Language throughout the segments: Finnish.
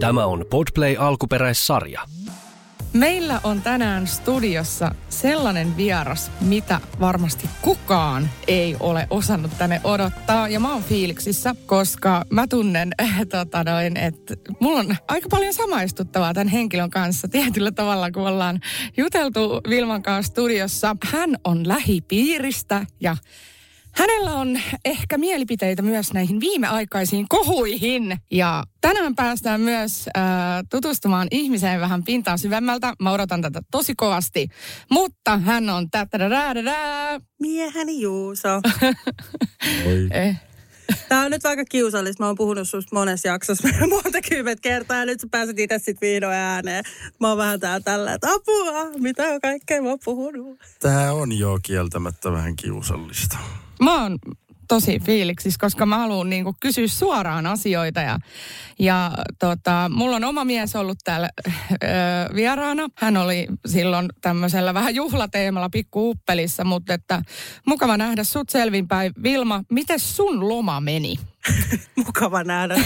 Tämä on Podplay alkuperäissarja. Meillä on tänään studiossa sellainen vieras, mitä varmasti kukaan ei ole osannut tänne odottaa. Ja mä oon fiiliksissä, koska mä tunnen, äh, tota noin, että mulla on aika paljon samaistuttavaa tämän henkilön kanssa tietyllä tavalla, kun ollaan juteltu Vilman kanssa studiossa. Hän on lähipiiristä ja Hänellä on ehkä mielipiteitä myös näihin viimeaikaisiin kohuihin. Ja tänään päästään myös äh, tutustumaan ihmiseen vähän pintaa syvemmältä. Mä odotan tätä tosi kovasti. Mutta hän on tätä Miehäni Juuso. eh. Tämä on nyt aika kiusallista. Mä oon puhunut susta monessa jaksossa monta kymmentä kertaa ja nyt sä pääset itse sit vihdoin ääneen. Mä oon vähän täällä tällä, että apua, mitä kaikkea mä oon puhunut. Tämä on jo kieltämättä vähän kiusallista. Mä oon tosi fiiliksis, koska mä haluan niinku kysyä suoraan asioita. Ja, ja tota, mulla on oma mies ollut täällä ö, vieraana. Hän oli silloin tämmöisellä vähän juhlateemalla pikku uppelissa, mutta että mukava nähdä sut selvinpäin. Vilma, miten sun loma meni? Mukava nähdä.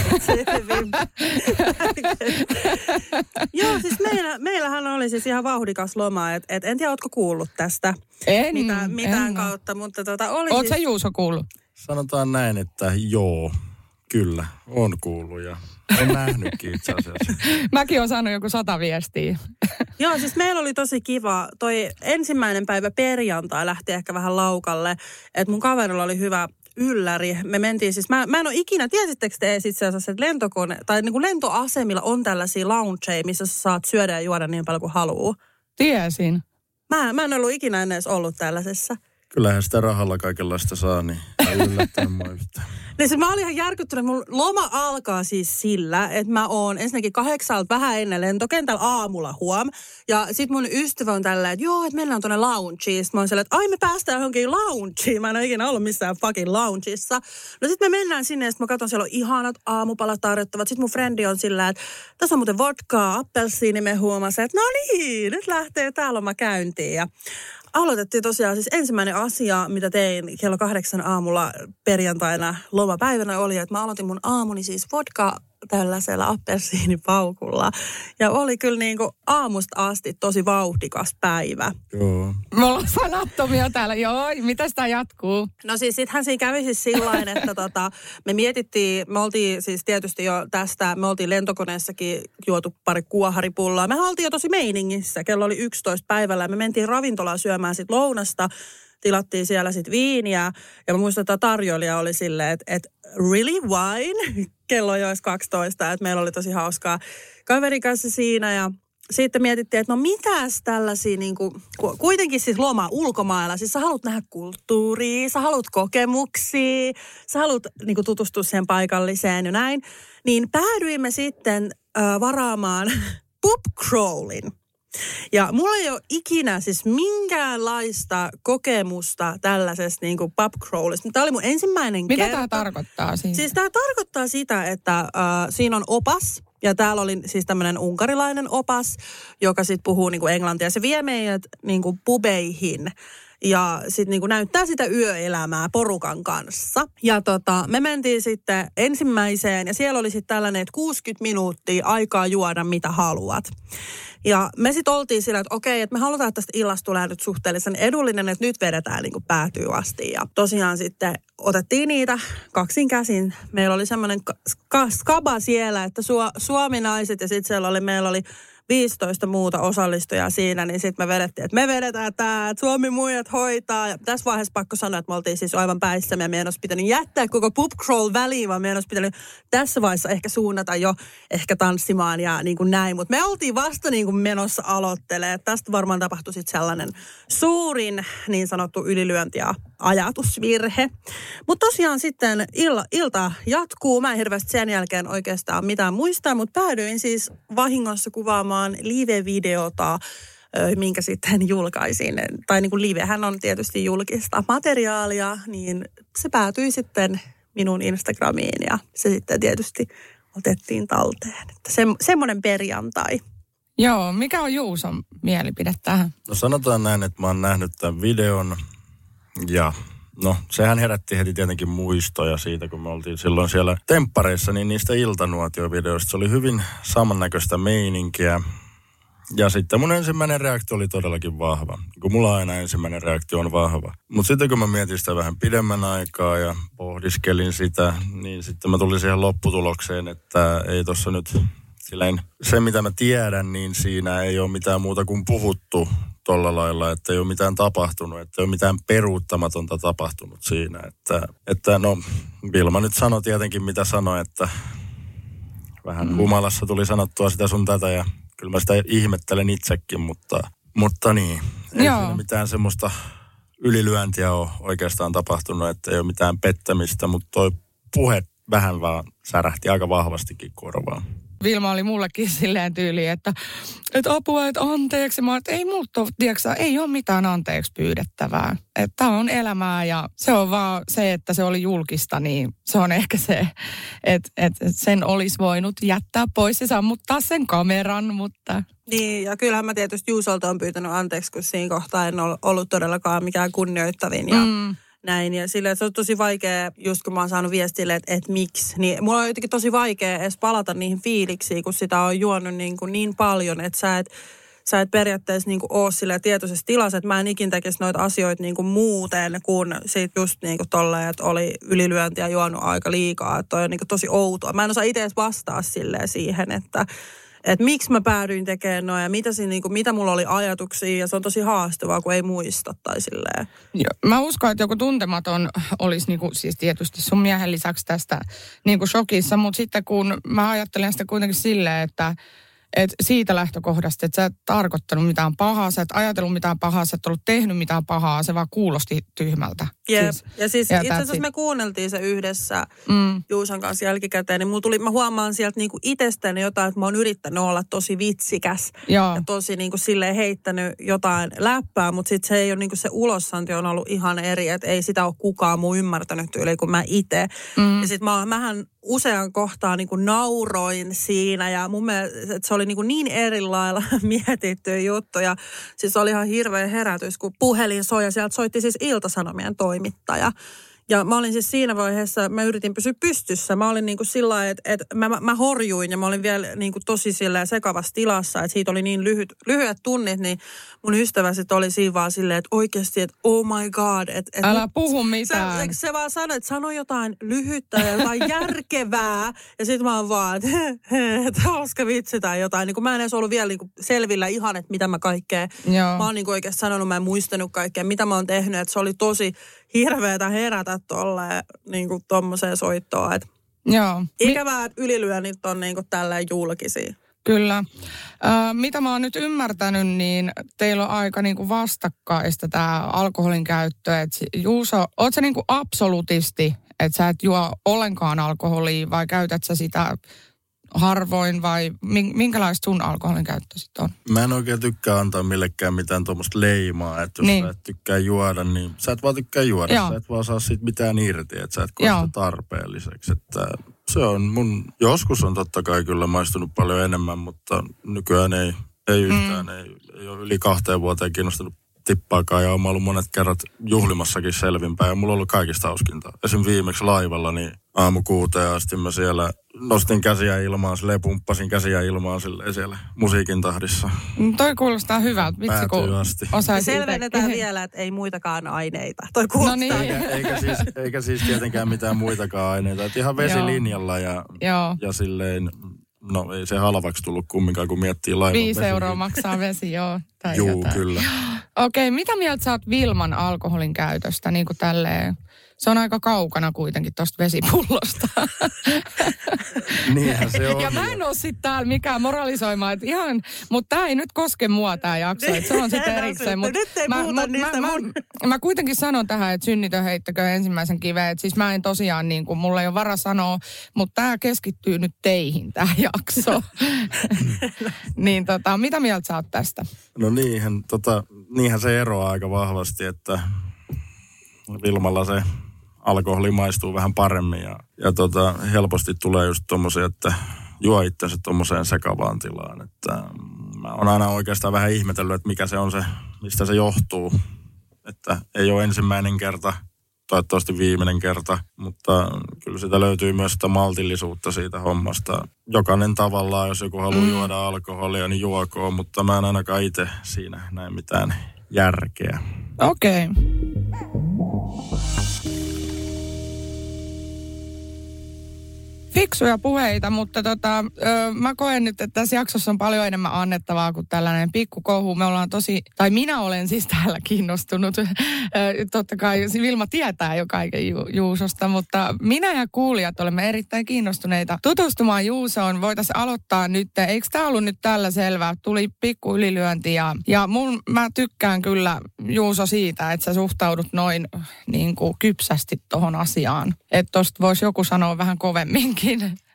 Joo, siis meillä, meillähän oli siis ihan vauhdikas loma. Et, et en tiedä, ootko kuullut tästä En, mitään, mitään en kautta, mutta tota, oli Oot siis... sä Juuso kuullut? Sanotaan näin, että joo, kyllä, on kuullut ja on nähnytkin itse asiassa. Mäkin olen saanut joku sata viestiä. Joo, siis meillä oli tosi kiva. Toi ensimmäinen päivä perjantai lähti ehkä vähän laukalle. Että mun kaverilla oli hyvä ylläri. Me mentiin siis, mä, mä en ole ikinä, tiesittekö te itse asiassa, että lentokone, tai niin kuin lentoasemilla on tällaisia loungeja, missä sä saat syödä ja juoda niin paljon kuin haluaa. Tiesin. Mä, mä en ollut ikinä edes ollut tällaisessa. Kyllähän sitä rahalla kaikenlaista saa, niin ei yllättänyt mua yhtään. Niin se mä olin ihan järkyttynyt. Mun loma alkaa siis sillä, että mä oon ensinnäkin kahdeksalta vähän ennen lentokentällä aamulla huom. Ja sit mun ystävä on tällä, että joo, että mennään tuonne loungeen. Sitten mä oon sillä, että ai me päästään johonkin loungeen. Mä en ole ikinä ollut missään fucking loungeissa. No sit me mennään sinne ja sit mä katson, siellä on ihanat aamupalat tarjottavat. Sit mun frendi on sillä, että tässä on muuten vodkaa, appelsiinimehua. Mä sanoin, että no niin, nyt lähtee tää loma käyntiin. Ja aloitettiin tosiaan siis ensimmäinen asia, mitä tein kello kahdeksan aamulla perjantaina lomapäivänä oli, että mä aloitin mun aamuni siis vodka tällaisella appelsiinipaukulla. Ja oli kyllä niin kuin aamusta asti tosi vauhdikas päivä. Joo. Me ollaan sanattomia täällä. Joo, mitä sitä jatkuu? No siis sittenhän siinä kävi siis sillain, että tota, me mietittiin, me oltiin siis tietysti jo tästä, me oltiin lentokoneessakin juotu pari kuoharipullaa. Me oltiin jo tosi meiningissä, kello oli 11 päivällä ja me mentiin ravintolaan syömään sit lounasta. Tilattiin siellä sitten viiniä ja mä muistan, että tarjoilija oli silleen, että, että really wine? Kello jo olisi 12, että meillä oli tosi hauskaa kaverin kanssa siinä ja sitten mietittiin, että no mitäs tällaisia, niin kuin, kuitenkin siis loma ulkomailla, siis sä haluat nähdä kulttuuria, sä haluat kokemuksia, sä haluat niin kuin, tutustua siihen paikalliseen ja näin. Niin päädyimme sitten äh, varaamaan pub crawlin. Ja mulla ei ole ikinä siis minkäänlaista kokemusta tällaisesta niin kuin pub crawlista. Tämä oli mun ensimmäinen Mitä kerta. tämä tarkoittaa siis? Siis tämä tarkoittaa sitä, että äh, siinä on opas, ja täällä oli siis tämmöinen unkarilainen opas, joka sitten puhuu niinku englantia. Se vie meidät niinku pubeihin ja sitten niinku näyttää sitä yöelämää porukan kanssa. Ja tota, me mentiin sitten ensimmäiseen ja siellä oli sitten tällainen, että 60 minuuttia aikaa juoda mitä haluat. Ja me sitten oltiin sillä, että okei, että me halutaan, että tästä illasta tulee nyt suhteellisen edullinen, että nyt vedetään niin kuin päätyy asti. Ja tosiaan sitten otettiin niitä kaksin käsin. Meillä oli semmoinen ka- ka- skaba siellä, että su- suominaiset ja sitten siellä oli, meillä oli 15 muuta osallistujaa siinä, niin sitten me vedettiin, että me vedetään tämä, että Suomi muijat hoitaa. Ja tässä vaiheessa pakko sanoa, että me oltiin siis aivan päissä. Me meidän olisi pitänyt jättää koko pub crawl väliin, vaan meidän olisi pitänyt tässä vaiheessa ehkä suunnata jo ehkä tanssimaan ja niin kuin näin. Mutta me oltiin vasta niin kuin menossa aloittelemaan. Tästä varmaan tapahtui sitten sellainen suurin niin sanottu ylilyönti ja ajatusvirhe. Mutta tosiaan sitten illa, ilta jatkuu. Mä en hirveästi sen jälkeen oikeastaan mitään muistaa, mutta päädyin siis vahingossa kuvaamaan live-videota ö, minkä sitten julkaisin. Tai niin kuin livehän on tietysti julkista materiaalia, niin se päätyi sitten minun Instagramiin ja se sitten tietysti otettiin talteen. Että se, semmoinen perjantai. Joo, mikä on Juuson mielipide tähän? No sanotaan näin, että mä oon nähnyt tämän videon ja no sehän herätti heti tietenkin muistoja siitä, kun me oltiin silloin siellä temppareissa, niin niistä iltanuotiovideoista. Se oli hyvin samannäköistä meininkiä. Ja sitten mun ensimmäinen reaktio oli todellakin vahva. Kun mulla aina ensimmäinen reaktio on vahva. Mutta sitten kun mä mietin sitä vähän pidemmän aikaa ja pohdiskelin sitä, niin sitten mä tulin siihen lopputulokseen, että ei tossa nyt silleen, se mitä mä tiedän, niin siinä ei ole mitään muuta kuin puhuttu tolla lailla, että ei ole mitään tapahtunut, että ei ole mitään peruuttamatonta tapahtunut siinä. Että, että no, Vilma nyt sanoi tietenkin mitä sanoi, että vähän mm. humalassa tuli sanottua sitä sun tätä ja kyllä mä sitä ihmettelen itsekin, mutta, mutta niin, ei Joo. siinä mitään semmoista ylilyöntiä ole oikeastaan tapahtunut, että ei ole mitään pettämistä, mutta toi puhe vähän vaan särähti aika vahvastikin korvaan. Vilma oli mullekin silleen tyyli, että, että apua, että anteeksi. Mä että ei multa ole, tiiäksä, ei ole mitään anteeksi pyydettävää. Että on elämää ja se on vaan se, että se oli julkista, niin se on ehkä se, että, että sen olisi voinut jättää pois ja sammuttaa sen kameran, mutta Niin, ja kyllähän mä tietysti Juusolta on pyytänyt anteeksi, kun siinä kohtaa en ol- ollut todellakaan mikään kunnioittavin ja mm. Näin. Ja sille, se on tosi vaikea, just kun mä oon saanut viestille, että, että miksi. Niin mulla on jotenkin tosi vaikea edes palata niihin fiiliksiin, kun sitä on juonut niin, kuin niin paljon, että sä et, sä et periaatteessa niin kuin ole sille tietoisessa tilassa, että mä en ikin tekisi noita asioita niin kuin muuten kuin siitä just niin kuin tolleen, että oli ylilyönti ja juonut aika liikaa. Että toi on niin kuin tosi outoa. Mä en osaa itse edes vastaa silleen siihen, että että miksi mä päädyin tekemään noin ja mitä, siinä, niin kuin, mitä mulla oli ajatuksia. Ja se on tosi haastavaa, kun ei muista tai silleen. Jo, mä uskon, että joku tuntematon olisi niinku, siis tietysti sun miehen lisäksi tästä niinku shokissa, mutta sitten kun mä ajattelen sitä kuitenkin silleen, että et siitä lähtökohdasta, että sä et tarkoittanut mitään pahaa, sä et ajatellut mitään pahaa, sä et ollut tehnyt mitään pahaa, se vaan kuulosti tyhmältä. Jep. Siis, ja siis ja itse asiassa me kuunneltiin se yhdessä Mm. Juusan kanssa jälkikäteen, niin tuli, mä huomaan sieltä niinku itsestäni jotain, että mä oon yrittänyt olla tosi vitsikäs Joo. ja tosi niinku silleen heittänyt jotain läppää, mutta sitten se ei ole niinku se ulossanti on ollut ihan eri, että ei sitä ole kukaan muu ymmärtänyt tyyliin kuin mä itse. Mm. Ja sitten mä, mähän usean kohtaa niinku nauroin siinä ja mun mielestä että se oli niinku niin eri lailla mietitty juttu ja siis oli ihan hirveä herätys, kun puhelin soi ja sieltä soitti siis Iltasanomien toimittaja. Ja mä olin siis siinä vaiheessa, mä yritin pysyä pystyssä. Mä olin niin kuin sillä lailla, että, että mä, mä, horjuin ja mä olin vielä niin kuin tosi sillä sekavassa tilassa, että siitä oli niin lyhyt, lyhyet tunnit, niin mun ystävä sit oli siinä vaan silleen, että oikeasti, että oh my god. Että, että Älä puhu Se, mitään. se vaan sanoi, että sano jotain lyhyttä ja jotain järkevää. Ja sitten mä oon vaan, että, että hauska vitsi tai jotain. Niin kuin mä en edes ollut vielä niin kuin selvillä ihan, että mitä mä kaikkea. Joo. Mä oon niin kuin oikeasti sanonut, mä en muistanut kaikkea, mitä mä oon tehnyt. Että se oli tosi hirveetä herätä tolleen niin kuin tommoseen soittoon. Että Joo. Ikävää, että ylilyönnit on niin kuin tälleen julkisia. Kyllä. Ö, mitä mä oon nyt ymmärtänyt, niin teillä on aika niinku vastakkaista tämä alkoholin käyttö. Et Juuso, oot sä niinku absolutisti, että sä et juo ollenkaan alkoholia vai käytät sä sitä harvoin vai min- minkälaista sun alkoholin käyttö sitten on? Mä en oikein tykkää antaa millekään mitään tuommoista leimaa, että jos Niin. sä et tykkää juoda, niin sä et vaan tykkää juoda. Joo. Sä et vaan saa siitä mitään irti, että sä et koe sitä tarpeelliseksi. Että se on mun, joskus on totta kai kyllä maistunut paljon enemmän, mutta nykyään ei, ei yhtään, mm. ei, ei ole yli kahteen vuoteen kiinnostunut tippaakaan ja olen ollut monet kerrat juhlimassakin selvinpäin ja mulla on ollut kaikista hauskinta. Esim. viimeksi laivalla, niin aamu kuuteen asti mä siellä nostin käsiä ilmaan, silleen pumppasin käsiä ilmaan silleen siellä musiikin tahdissa. Mm, Toi kuulostaa hyvältä. Vitsi, kun asti. Selvennetään itse- vielä, että ei muitakaan aineita. Toi No kuulostaa. niin. Eikä, eikä, siis, eikä siis tietenkään mitään muitakaan aineita. Et ihan vesilinjalla ja, Joo. ja silleen no ei se halvaksi tullut kumminkaan, kun miettii laivan Viisi vesi- euroa maksaa vesi, joo. Tai Juu, jotain. kyllä. Okei, mitä mieltä sä oot Vilman alkoholin käytöstä, niin kuin tälleen? Se on aika kaukana kuitenkin tuosta vesipullosta. Niinhän se on. Ja mä en oo sit täällä mikään moralisoimaan, että ihan, mutta tää ei nyt koske mua tää jakso, että se on sitten erikseen. nyt Mut ei mä, puhuta mut niistä mä, mun- mä, mä, kuitenkin sanon tähän, että synnitön heittäkö ensimmäisen kiveen. Et siis mä en tosiaan, niin kuin, mulla ei ole vara sanoa, mutta tää keskittyy nyt teihin, tää jakso. niin tota, mitä mieltä sä oot tästä? No niinhän, tota, niinhän se eroaa aika vahvasti, että Vilmalla se alkoholi maistuu vähän paremmin ja, ja tota, helposti tulee just tommosia, että juo itsensä tommoseen sekavaan tilaan. Että mm, mä oon aina oikeastaan vähän ihmetellyt, että mikä se on se, mistä se johtuu. Että ei ole ensimmäinen kerta, toivottavasti viimeinen kerta, mutta kyllä sitä löytyy myös sitä maltillisuutta siitä hommasta. Jokainen tavallaan, jos joku haluaa mm. juoda alkoholia, niin juokoon, mutta mä en ainakaan itse siinä näe mitään järkeä. Okei. Okay. Fiksuja puheita, mutta tota, ö, mä koen nyt, että tässä jaksossa on paljon enemmän annettavaa kuin tällainen pikkukohu. Me ollaan tosi, tai minä olen siis täällä kiinnostunut. Ö, Totta kai Vilma tietää jo kaiken Ju- Juusosta, mutta minä ja kuulijat olemme erittäin kiinnostuneita tutustumaan Juusoon. Voitaisiin aloittaa nyt. Eikö tämä ollut nyt tällä selvää? Tuli pikku ylilyönti ja, ja mun, mä tykkään kyllä Juuso siitä, että sä suhtaudut noin niin kuin kypsästi tohon asiaan. Että tosta voisi joku sanoa vähän kovemminkin.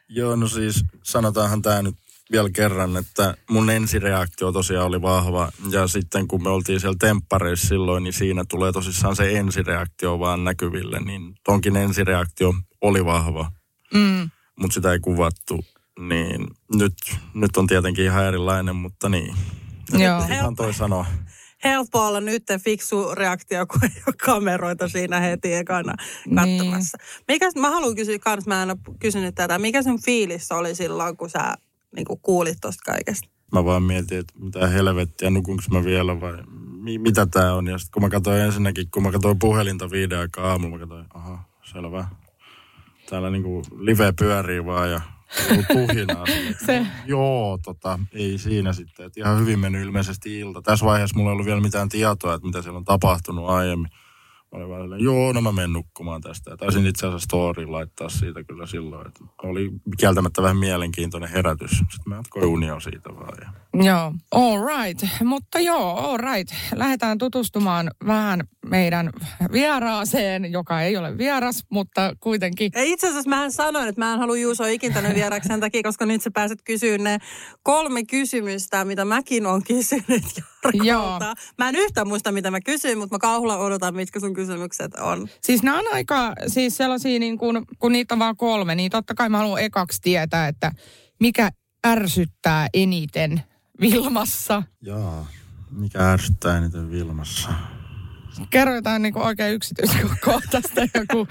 Joo, no siis sanotaanhan tämä nyt vielä kerran, että mun ensireaktio tosiaan oli vahva. Ja sitten kun me oltiin siellä temppareissa silloin, niin siinä tulee tosissaan se ensireaktio vaan näkyville. Niin tonkin ensireaktio oli vahva, Mm. mutta sitä ei kuvattu. Niin nyt, nyt on tietenkin ihan erilainen, mutta niin. Joo. Ihan toi sanoa. Helppo olla nyt fiksu reaktio, kun ei ole kameroita siinä heti ekana katsomassa. Mikä, mä haluan kysyä kans, mä en ole kysynyt tätä. Mikä sun fiilis oli silloin, kun sä niin kuulit tosta kaikesta? Mä vaan mietin, että mitä helvettiä, nukunko mä vielä vai mi- mitä tää on. Ja sitten kun mä katsoin ensinnäkin, kun mä katsoin puhelinta viiden aikaa aamulla, mä katsoin, aha, selvä. Täällä niinku live pyörii vaan ja että Se- Joo, tota, ei siinä sitten. Et ihan hyvin mennyt ilmeisesti ilta. Tässä vaiheessa mulla ei ollut vielä mitään tietoa, että mitä siellä on tapahtunut aiemmin. Mä olin vaan silleen, joo, no mä menen nukkumaan tästä. Ja taisin itse asiassa story laittaa siitä kyllä silloin. Että oli kieltämättä vähän mielenkiintoinen herätys. Sitten mä jatkoin unia siitä vaan. Ja Joo, all right. Mutta joo, all right. Lähdetään tutustumaan vähän meidän vieraaseen, joka ei ole vieras, mutta kuitenkin. Ja itse asiassa mä sanoin, että mä en halua Juuso ikin tänne vieraksi sen takia, koska nyt sä pääset kysyä ne kolme kysymystä, mitä mäkin on kysynyt Jarkolta. Mä en yhtään muista, mitä mä kysyin, mutta mä kauhulla odotan, mitkä sun kysymykset on. Siis nämä on aika, siis sellaisia niin kuin, kun niitä on vaan kolme, niin totta kai mä haluan ekaksi tietää, että mikä ärsyttää eniten Vilmassa. Jaa, mikä ärsyttää eniten Vilmassa? Kerro jotain niin oikein yksityiskohtaista joku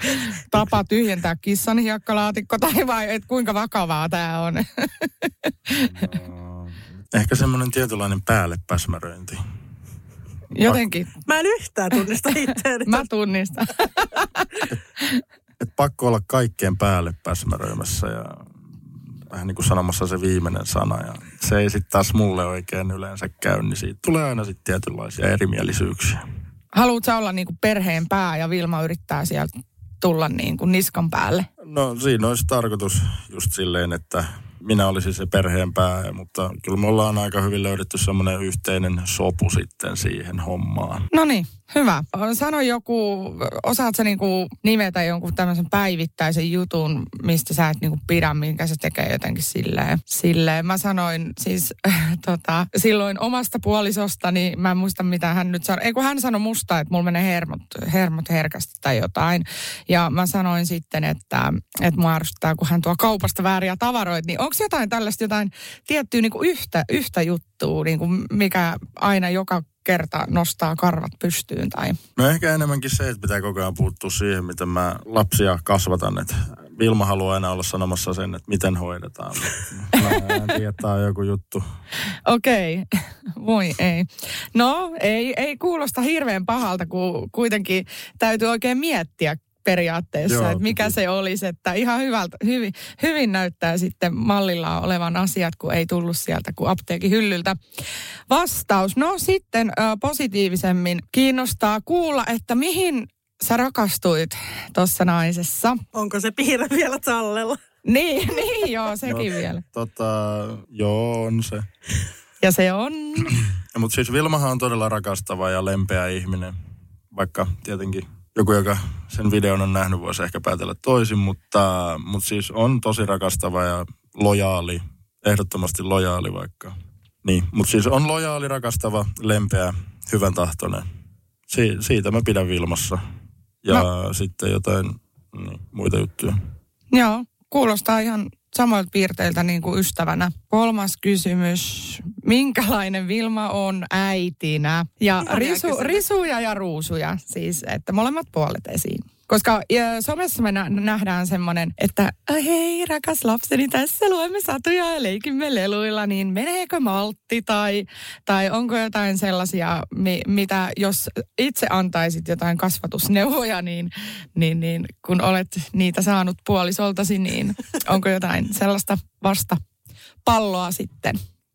tapa tyhjentää kissan hiekkalaatikko tai vai et kuinka vakavaa tämä on. No, ehkä semmoinen tietynlainen päälle päsmäröinti. Jotenkin Mä en yhtään tunnista itseäni. mä tunnistan. Et pakko olla kaikkeen päälle päsmäröimässä ja vähän niin kuin sanomassa se viimeinen sana. Ja se ei sitten taas mulle oikein yleensä käy, niin siitä tulee aina sitten tietynlaisia erimielisyyksiä. Haluatko olla niin kuin perheen pää ja Vilma yrittää sieltä tulla niin kuin niskan päälle? No siinä olisi tarkoitus just silleen, että minä olisin se perheen pää, mutta kyllä me ollaan aika hyvin löydetty semmoinen yhteinen sopu sitten siihen hommaan. No niin, hyvä. Sano joku, osaat sä niinku nimetä jonkun tämmöisen päivittäisen jutun, mistä sä et niinku pidä, minkä se tekee jotenkin silleen. silleen. Mä sanoin siis tota, silloin omasta puolisostani, mä en muista mitä hän nyt sanoi. Ei kun hän sanoi musta, että mulla menee hermot, hermot herkästi tai jotain. Ja mä sanoin sitten, että, että mua ärsyttää, kun hän tuo kaupasta vääriä tavaroita. Niin onko jotain tällaista jotain tiettyä niinku yhtä, yhtä juttua, niinku mikä aina joka kerta nostaa karvat pystyyn tai... No ehkä enemmänkin se, että pitää koko ajan puuttua siihen, miten mä lapsia kasvatan. Että Vilma haluaa aina olla sanomassa sen, että miten hoidetaan. Mä en tiedä, tämä on joku juttu. Okei, voi ei. No, ei, ei kuulosta hirveän pahalta, kun kuitenkin täytyy oikein miettiä periaatteessa, Joo, että mikä piti. se olisi. Että ihan hyvältä, hyvin, hyvin näyttää sitten mallilla olevan asiat, kun ei tullut sieltä kuin apteekin hyllyltä. Vastaus. No sitten ö, positiivisemmin kiinnostaa kuulla, että mihin sä rakastuit tuossa naisessa. Onko se piirre vielä tallella? Niin, niin joo, sekin Joo. vielä. Tota, joo, on se. Ja se on... Mutta siis Vilmahan on todella rakastava ja lempeä ihminen. Vaikka tietenkin joku, joka sen videon on nähnyt, voisi ehkä päätellä toisin. Mutta, mutta siis on tosi rakastava ja lojaali. Ehdottomasti lojaali vaikka. Niin, mutta siis on lojaali, rakastava, lempeä, hyvän tahtoinen. Si- siitä mä pidän Vilmassa. Ja no. sitten jotain niin, muita juttuja. Joo, kuulostaa ihan samoilta piirteiltä niin kuin ystävänä. Kolmas kysymys. Minkälainen Vilma on äitinä? Ja Ihania risu, kysymys. risuja ja ruusuja, siis että molemmat puolet esiin. Koska ja somessa me nä- nähdään semmoinen, että "Ai hei rakas lapseni, tässä luemme satuja ja leikimme leluilla, niin meneekö maltti tai, tai onko jotain sellaisia, mi- mitä jos itse antaisit jotain kasvatusneuvoja, niin, niin, niin kun olet niitä saanut puolisoltasi, niin onko jotain sellaista vasta palloa sitten?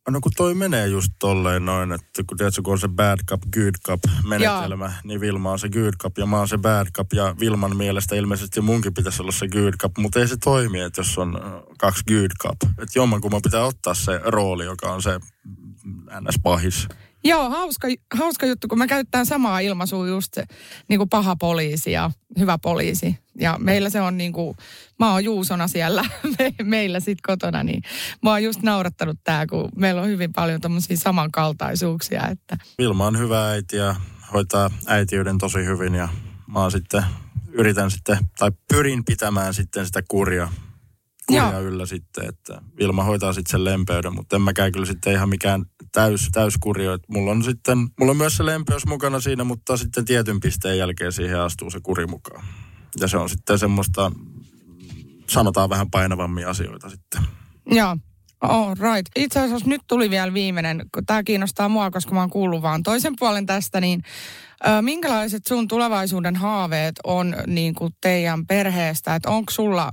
No kun toi menee just tolleen noin, että kun tiedätkö, kun on se bad cup, good cup menetelmä, Joo. niin Vilma on se good cup ja mä oon se bad cup ja Vilman mielestä ilmeisesti munkin pitäisi olla se good cup, mutta ei se toimi, että jos on äh, kaksi good cup. Että jommankumman pitää ottaa se rooli, joka on se mm, ns-pahis. Joo, hauska, hauska juttu, kun me käytetään samaa ilmaisua just se niin kuin paha poliisi ja hyvä poliisi. Ja meillä se on niin kuin, mä oon Juusona siellä me, meillä sit kotona, niin mä oon just naurattanut tää, kun meillä on hyvin paljon tommosia samankaltaisuuksia, että Vilma on hyvä äiti ja hoitaa äitiyden tosi hyvin ja mä oon sitten, yritän sitten, tai pyrin pitämään sitten sitä kuria, kuria Joo. yllä sitten, että Vilma hoitaa sitten sen lempeyden, mutta en mäkään kyllä sitten ihan mikään täys, täyskurio. että Mulla on sitten, mulla on myös se lempeys mukana siinä, mutta sitten tietyn pisteen jälkeen siihen astuu se kuri mukaan. Ja se on sitten semmoista, sanotaan vähän painavammin asioita sitten. Joo. All right. Itse asiassa nyt tuli vielä viimeinen, kun tämä kiinnostaa mua, koska mä oon kuullut vaan toisen puolen tästä, niin ö, minkälaiset sun tulevaisuuden haaveet on niin kuin teidän perheestä? Että onko sulla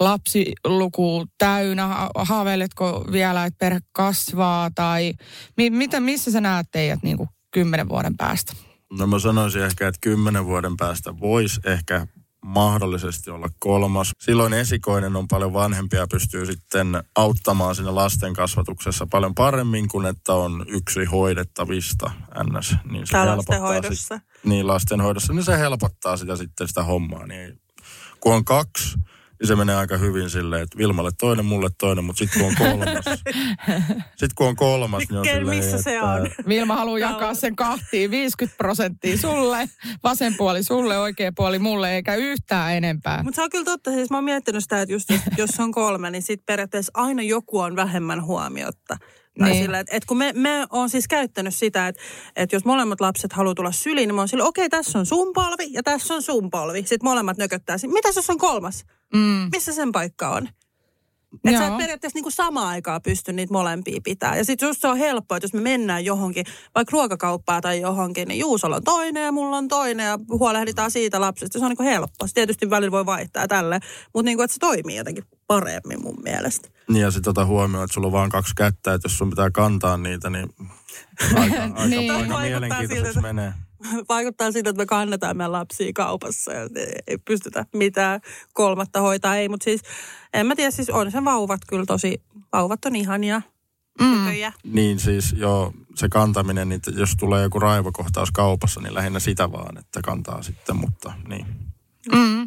lapsiluku täynnä? Ha- Haaveiletko vielä, että perhe kasvaa? Tai mi- mitä, missä sä näet teidät niin kuin kymmenen vuoden päästä? No mä sanoisin ehkä, että kymmenen vuoden päästä voisi ehkä mahdollisesti olla kolmas. Silloin esikoinen on paljon vanhempi ja pystyy sitten auttamaan siinä lasten kasvatuksessa paljon paremmin kuin että on yksi hoidettavista ns. Niin se lastenhoidossa. Sit, niin lastenhoidossa, niin se helpottaa sitä sitten sitä hommaa. Niin kun on kaksi, niin se menee aika hyvin silleen, että Vilmalle toinen, mulle toinen, mutta sitten kun on kolmas, sitten kun on kolmas, niin on Kel, silleen, missä se että, on? Vilma haluaa jakaa sen kahtiin 50 prosenttia sulle, vasen puoli sulle, oikea puoli mulle, eikä yhtään enempää. Mutta se on kyllä totta. Siis mä oon miettinyt sitä, että just jos, jos on kolme, niin sitten periaatteessa aina joku on vähemmän huomiotta. Tai Niin. sillä, että, että kun me, me on siis käyttänyt sitä, että, että jos molemmat lapset haluaa tulla syliin, niin mä oon sillä, okei, tässä on sun polvi ja tässä on sun polvi. Sitten molemmat nököttää. Mitäs jos on kolmas? Mm. Missä sen paikka on? Että sä et periaatteessa niinku samaan aikaan pysty niitä molempia pitää. Ja sitten just se on helppoa, että jos me mennään johonkin, vaikka ruokakauppaa tai johonkin, niin Juusolla on toinen ja mulla on toinen ja huolehditaan siitä lapsesta. Se on niinku helppoa. Se tietysti välillä voi vaihtaa tälle, mutta niinku, että se toimii jotenkin paremmin mun mielestä. Niin ja sitten ota huomioon, että sulla on vaan kaksi kättä, että jos sun pitää kantaa niitä, niin aika, aika, Niin. niin. aika mielenkiintoiseksi siltä. menee. Vaikuttaa siltä, että me kannetaan meidän lapsia kaupassa ja ei pystytä mitään kolmatta hoitaa. Ei, mutta siis en mä tiedä, siis on se vauvat kyllä tosi, vauvat on ihania. Mm. Niin siis joo, se kantaminen, niin jos tulee joku raivokohtaus kaupassa, niin lähinnä sitä vaan, että kantaa sitten, mutta niin. Mm.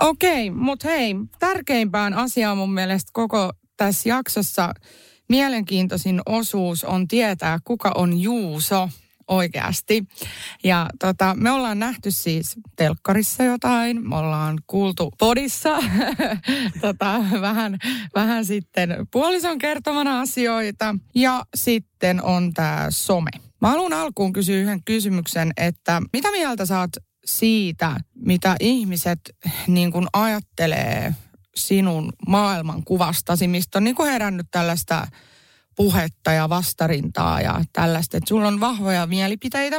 Okei, mutta hei, tärkeimpään asiaan mun mielestä koko tässä jaksossa mielenkiintoisin osuus on tietää, kuka on Juuso oikeasti. Ja tota, me ollaan nähty siis telkkarissa jotain, me ollaan kuultu podissa tota, vähän, vähän sitten puolison kertomana asioita ja sitten on tämä some. Mä haluan alkuun kysyä yhden kysymyksen, että mitä mieltä sä oot siitä, mitä ihmiset niin kuin ajattelee sinun maailmankuvastasi, mistä on niin kuin herännyt tällaista puhetta ja vastarintaa ja tällaista. Että sulla on vahvoja mielipiteitä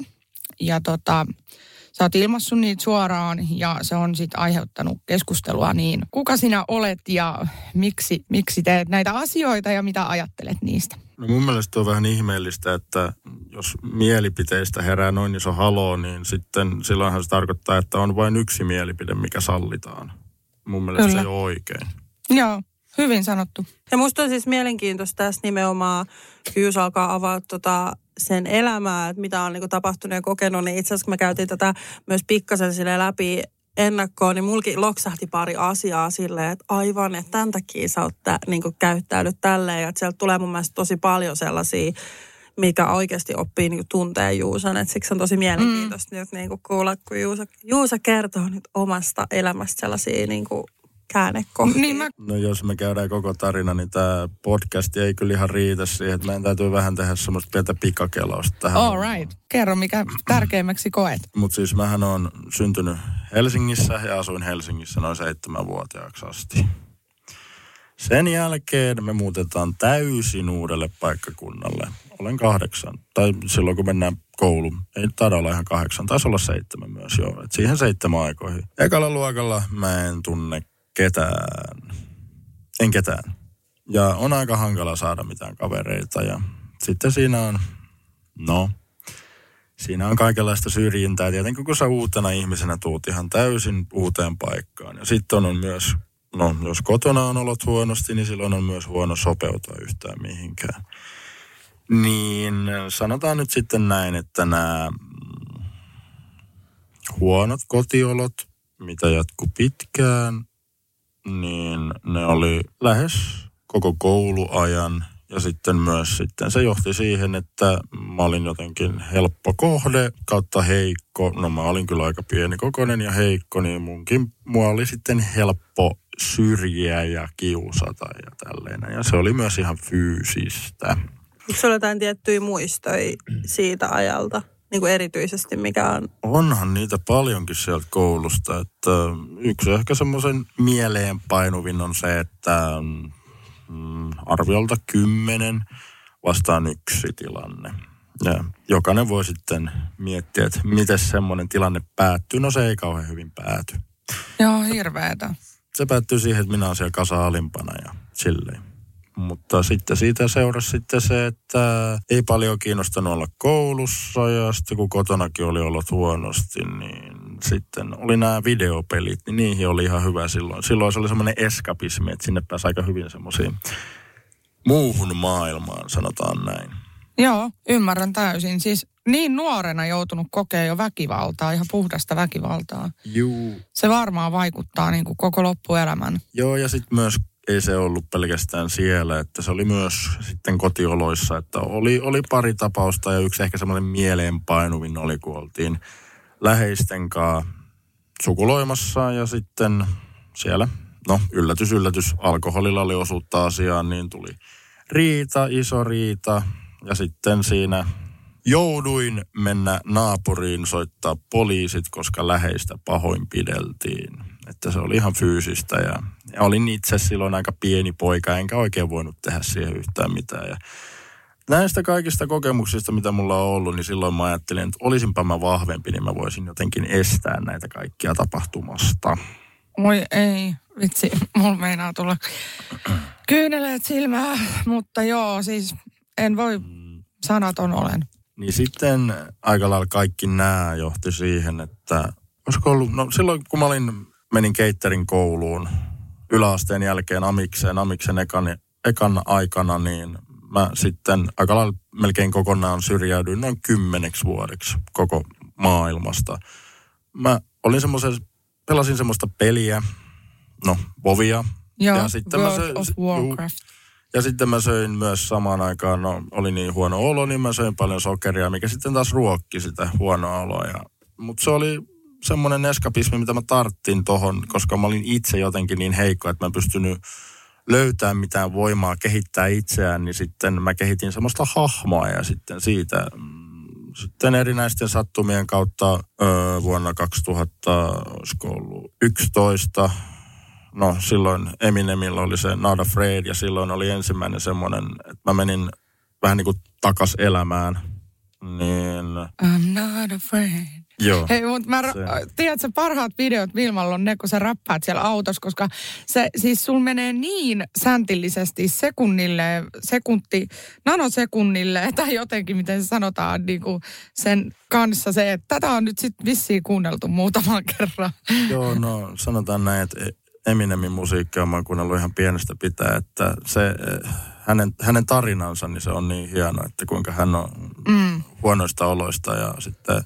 ja tota, sä oot ilmassut niitä suoraan ja se on sitten aiheuttanut keskustelua niin. Kuka sinä olet ja miksi, miksi teet näitä asioita ja mitä ajattelet niistä? No mun mielestä on vähän ihmeellistä, että jos mielipiteistä herää noin iso haloo, niin sitten silloinhan se tarkoittaa, että on vain yksi mielipide, mikä sallitaan. Mun mielestä Kyllä. se ei ole oikein. Joo, hyvin sanottu. Ja musta on siis mielenkiintoista tässä nimenomaan, Kyys alkaa avaa tota sen elämää, että mitä on niin tapahtunut ja kokenut, niin itse asiassa kun me käytiin tätä myös pikkasen sille läpi ennakkoon, niin mulki loksahti pari asiaa silleen, että aivan, että tämän takia sä oot tä, niin käyttäydyt tälleen. Ja että sieltä tulee mun mielestä tosi paljon sellaisia, mikä oikeasti oppii niin tuntee Juusan. Että siksi on tosi mielenkiintoista mm. nyt niin kuulla, kun Juusa, Juusa kertoo nyt omasta elämästä sellaisia niin kuin käännekohtia. Niin mä... No jos me käydään koko tarina, niin tämä podcast ei kyllä ihan riitä siihen, että meidän täytyy vähän tehdä semmoista pientä pikakelausta tähän. All right. Kerro, mikä tärkeimmäksi koet. Mutta siis mähän on syntynyt Helsingissä ja asuin Helsingissä noin seitsemänvuotiaaksi asti. Sen jälkeen me muutetaan täysin uudelle paikkakunnalle. Olen kahdeksan. Tai silloin kun mennään kouluun. Ei taida olla ihan kahdeksan. Taisi olla seitsemän myös joo. Et siihen seitsemän aikoihin. Ekalla luokalla mä en tunne ketään. En ketään. Ja on aika hankala saada mitään kavereita. Ja sitten siinä on, no, siinä on kaikenlaista syrjintää. Tietenkin kun sä uutena ihmisenä tuut ihan täysin uuteen paikkaan. Ja sitten on myös, no jos kotona on olot huonosti, niin silloin on myös huono sopeutua yhtään mihinkään. Niin sanotaan nyt sitten näin, että nämä huonot kotiolot, mitä jatkuu pitkään, niin ne oli lähes koko kouluajan. Ja sitten myös sitten se johti siihen, että mä olin jotenkin helppo kohde kautta heikko. No mä olin kyllä aika pieni kokoinen ja heikko, niin munkin mua oli sitten helppo syrjiä ja kiusata ja tälleen. Ja se oli myös ihan fyysistä. Onko sulla jotain tiettyjä muistoja siitä ajalta? Niin kuin erityisesti, mikä on? Onhan niitä paljonkin sieltä koulusta. Että yksi ehkä semmoisen mieleenpainuvin on se, että mm, arviolta kymmenen vastaan yksi tilanne. Ja jokainen voi sitten miettiä, että miten semmoinen tilanne päättyy. No se ei kauhean hyvin pääty. Joo, hirveetä. Se päättyy siihen, että minä olen siellä kasa alimpana ja silleen. Mutta sitten siitä seurasi sitten se, että ei paljon kiinnostanut olla koulussa ja sitten kun kotonakin oli ollut huonosti, niin sitten oli nämä videopelit, niin niihin oli ihan hyvä silloin. Silloin se oli semmoinen eskapismi, että sinne pääsi aika hyvin semmoisiin muuhun maailmaan, sanotaan näin. Joo, ymmärrän täysin. Siis niin nuorena joutunut kokea jo väkivaltaa, ihan puhdasta väkivaltaa. Juu. Se varmaan vaikuttaa niin kuin koko loppuelämän. Joo, ja sitten myös ei se ollut pelkästään siellä, että se oli myös sitten kotioloissa, että oli, oli pari tapausta ja yksi ehkä semmoinen mieleenpainuvin oli, kun oltiin läheisten kanssa sukuloimassa ja sitten siellä, no yllätys, yllätys, alkoholilla oli osuutta asiaan, niin tuli riita, iso riita ja sitten siinä jouduin mennä naapuriin soittaa poliisit, koska läheistä pahoinpideltiin. Että se oli ihan fyysistä ja, ja olin itse silloin aika pieni poika, enkä oikein voinut tehdä siihen yhtään mitään. Ja näistä kaikista kokemuksista, mitä mulla on ollut, niin silloin mä ajattelin, että olisinpa mä vahvempi, niin mä voisin jotenkin estää näitä kaikkia tapahtumasta. Oi ei, vitsi, mulla meinaa tulla kyyneleet silmää, mutta joo, siis en voi, sanaton olen. Niin sitten aika lailla kaikki nämä johti siihen, että olisiko ollut, no silloin kun mä olin, menin keitterin kouluun yläasteen jälkeen amikseen, amiksen ekan, ekan aikana, niin mä sitten aika lailla melkein kokonaan syrjäydyin noin kymmeneksi vuodeksi koko maailmasta. Mä olin semmoisen, pelasin semmoista peliä, no, Vovia. Joo, ja sitten World mä söin, of juu, Warcraft. ja sitten mä söin myös samaan aikaan, no oli niin huono olo, niin mä söin paljon sokeria, mikä sitten taas ruokki sitä huonoa oloa. Ja, mutta se oli semmoinen eskapismi, mitä mä tarttin tohon, koska mä olin itse jotenkin niin heikko, että mä en pystynyt löytää mitään voimaa kehittää itseään, niin sitten mä kehitin semmoista hahmoa ja sitten siitä mm, sitten erinäisten sattumien kautta öö, vuonna 2000, olisiko ollut 11, no silloin Eminemillä oli se Not Afraid ja silloin oli ensimmäinen semmoinen, että mä menin vähän niin kuin takas elämään. Niin, I'm not afraid. Joo. Hei, mutta mä, Se- tiedätkö, parhaat videot Vilmalla on ne, kun sä räppäät siellä autossa, koska se siis sul menee niin säntillisesti sekunnille, sekunti, nanosekunnille, tai jotenkin, miten se sanotaan, niin kuin sen kanssa se, että tätä on nyt sitten vissiin kuunneltu muutaman kerran. Joo, no sanotaan näin, että Eminemin musiikkia mä oon kuunnellut ihan pienestä pitää, että se, eh, hänen, hänen tarinansa, niin se on niin hieno, että kuinka hän on Mm. huonoista oloista ja sitten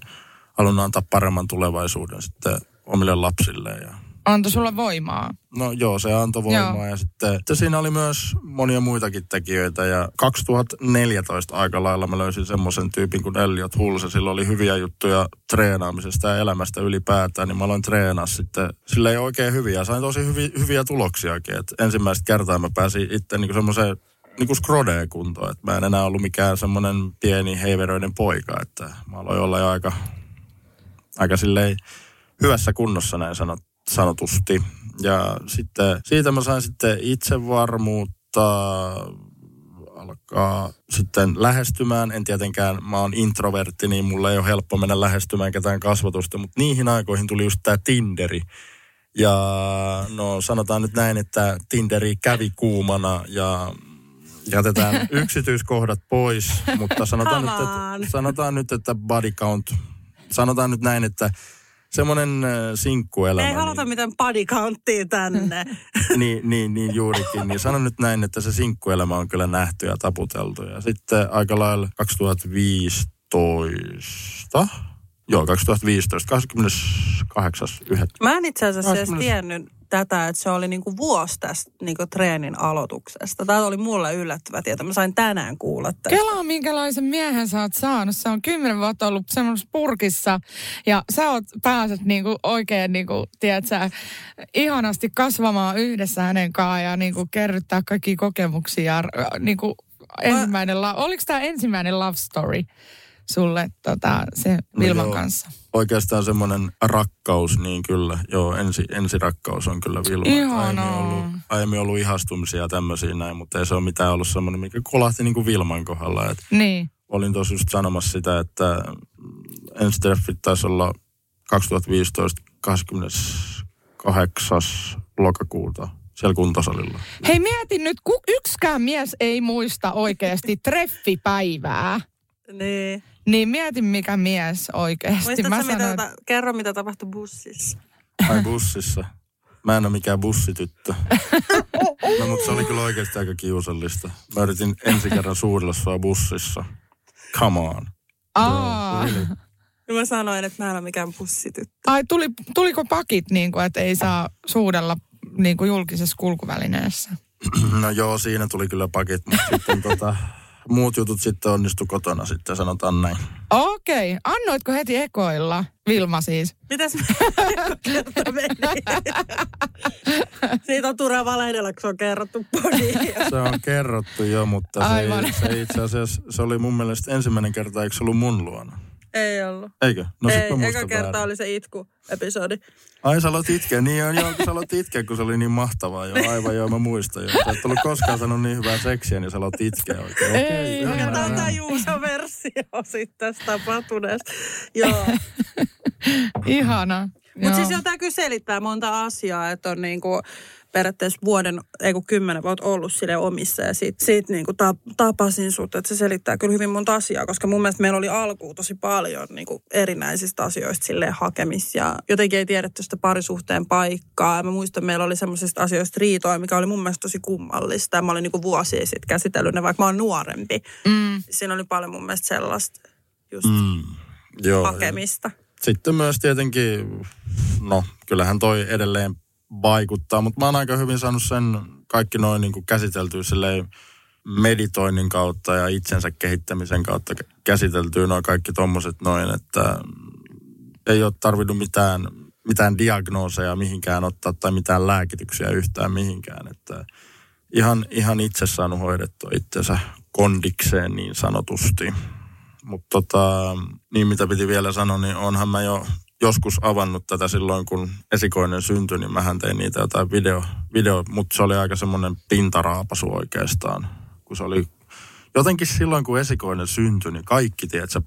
halunnut antaa paremman tulevaisuuden sitten omille lapsille. Ja, Antoi sulle voimaa. no joo, se antoi voimaa Joo. ja sitten, sitten siinä oli myös monia muitakin tekijöitä ja 2014 aika lailla mä löysin semmoisen tyypin kuin Elliot Hulse. Sillä oli hyviä juttuja treenaamisesta ja elämästä ylipäätään, niin mä aloin treenaa sitten sillä ei oikein hyviä. Sain tosi hyviä, hyviä tuloksiakin, että ensimmäistä kertaa mä pääsin itse niin semmoiseen niin kuin skrodeen kuntoon, että mä en enää ollut mikään semmoinen pieni heiveröinen poika, että mä aloin olla jo aika, aika silleen hyvässä kunnossa näin sanot, sanotusti. Ja sitten siitä mä sain sitten itsevarmuutta alkaa sitten lähestymään. En tietenkään, mä oon introvertti, niin mulla ei ole helppo mennä lähestymään ketään kasvatusta, mutta niihin aikoihin tuli just tää Tinderi. Ja no sanotaan nyt näin, että Tinderi kävi kuumana ja jätetään yksityiskohdat pois, mutta sanotaan nyt, että, sanotaan nyt, että body count, sanotaan nyt näin, että semmoinen äh, sinkkuelämä. Ei haluta niin, mitään body counttia tänne. niin, niin, niin juurikin. Niin sanon nyt näin, että se sinkkuelämä on kyllä nähty ja taputeltu. Ja sitten aika lailla 2015, joo 2015, 28. Mä en itse asiassa edes 20. tiennyt tätä, että se oli niinku vuosi tästä niinku treenin aloituksesta. Tämä oli mulle yllättävä tieto. Mä sain tänään kuulla tästä. Kelaa, minkälaisen miehen sä oot saanut. Se on kymmenen vuotta ollut semmoisessa purkissa ja sä oot pääset niinku oikein, niinku, tiedätkö, ihanasti kasvamaan yhdessä hänen kanssaan ja niinku kerryttää kaikki kokemuksia. Äh, Niinku, ensimmäinen, la- oliko tämä ensimmäinen love story sulle tota, se Vilman joo. kanssa? Oikeastaan semmoinen rakkaus, niin kyllä. Joo, ensi, ensirakkaus on kyllä Vilma. Aiemmin Ihanaa. ollut, aiemmin ollut ihastumisia ja tämmöisiä näin, mutta ei se ole mitään ollut semmoinen, mikä kolahti niin kuin Vilman kohdalla. Et Niin. olin tuossa just sanomassa sitä, että ensitreffit taisi olla 2015 28. lokakuuta siellä kuntosalilla. Hei mieti nyt, ku, yksikään mies ei muista oikeasti treffipäivää. Niin. Niin mieti mikä mies oikeasti. Muistatko, Mä mitä, sanoin, ta- kerro, mitä tapahtui bussissa? Ai bussissa. Mä en ole mikään bussityttö. No mutta se oli kyllä oikeasti aika kiusallista. Mä yritin ensi kerran suudella sua bussissa. Come on. Aa, Ja mä sanoin, että mä en ole mikään bussityttö. ai tuli, tuliko pakit niin kuin, että ei saa suudella niin kuin julkisessa kulkuvälineessä? No joo, siinä tuli kyllä pakit, mutta sitten tota, muut jutut sitten onnistu kotona sitten, sanotaan näin. Okei, okay. annoitko heti ekoilla? Vilma siis. Mitäs kerta meni? Siitä on turha valehdella, kun se on kerrottu podiin. Se on kerrottu jo, mutta se, Aivan. se itse asiassa, se oli mun mielestä ensimmäinen kerta, eikö se ollut mun luona? Ei ollut. Eikö? No sit Ei, eka kerta väärin. oli se itku-episodi. Ai sä aloit itkeä, niin on joo, kun sä aloit itkeä, kun se oli niin mahtavaa jo, aivan joo, mä muistan jo. Sä et ollut koskaan sanonut niin hyvää seksiä, niin sä aloit itkeä oikein. Okei, Ei, joo, Ja joo. tämä on joo. tämä Juuso-versio sitten tästä tapahtuneesta. Joo. Ihana. Mutta siis jo tämä kyllä selittää monta asiaa, että on niinku periaatteessa vuoden, ei kun kymmenen vuotta ollut sille omissa ja siitä, siitä niinku ta, tapasin sut, että se selittää kyllä hyvin monta asiaa, koska mun mielestä meillä oli alkuun tosi paljon niinku erinäisistä asioista sille hakemis ja jotenkin ei tiedetty sitä parisuhteen paikkaa. Ja mä muistan, että meillä oli semmoisista asioista riitoja, mikä oli mun mielestä tosi kummallista ja mä olin niinku vuosia sitten käsitellyt ne, vaikka mä oon nuorempi. Mm. Siinä oli paljon mun mielestä sellaista just Mm. Joo. ja hakemista. Sitten myös tietenkin, no kyllähän toi edelleen vaikuttaa, mutta mä oon aika hyvin saanut sen kaikki noin niin kuin käsiteltyä silleen meditoinnin kautta ja itsensä kehittämisen kautta kä- käsiteltyä noin kaikki tommoset noin, että ei ole tarvinnut mitään, mitään diagnooseja mihinkään ottaa tai mitään lääkityksiä yhtään mihinkään, että ihan, ihan itse saanut hoidettua itsensä kondikseen niin sanotusti. Mutta tota, niin mitä piti vielä sanoa, niin onhan mä jo joskus avannut tätä silloin, kun esikoinen syntyi, niin mähän tein niitä jotain video, video mutta se oli aika semmoinen pintaraapasu oikeastaan. Kun se oli jotenkin silloin, kun esikoinen syntyi, niin kaikki, tiedätkö,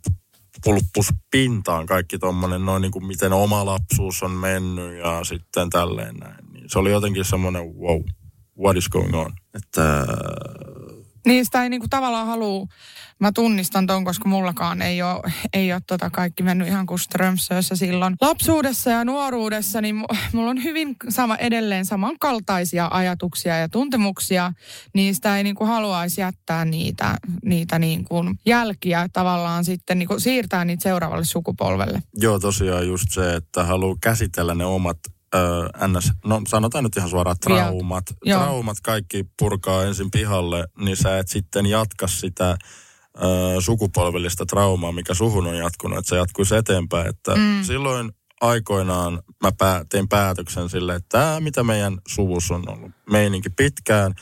pulppus pintaan kaikki tommonen, noin niin kuin miten oma lapsuus on mennyt ja sitten tälleen näin. Niin se oli jotenkin semmoinen, wow, what is going on? Että Niin sitä ei niinku tavallaan halua, mä tunnistan ton, koska mullakaan ei ole, ei tota kaikki mennyt ihan kuin Strömsössä silloin. Lapsuudessa ja nuoruudessa, niin mu- mulla on hyvin sama, edelleen samankaltaisia ajatuksia ja tuntemuksia, niin sitä ei niinku haluaisi jättää niitä, niitä niinku jälkiä tavallaan sitten niinku siirtää niitä seuraavalle sukupolvelle. Joo, tosiaan just se, että haluaa käsitellä ne omat ö, ns, no sanotaan nyt ihan suoraan traumat. Joo. Traumat kaikki purkaa ensin pihalle, niin sä et sitten jatka sitä ö, sukupolvellista traumaa, mikä suhun on jatkunut, että se jatkuisi eteenpäin. Että mm. silloin aikoinaan mä pää, tein päätöksen sille, että tämä mitä meidän suvus on ollut meininki pitkään,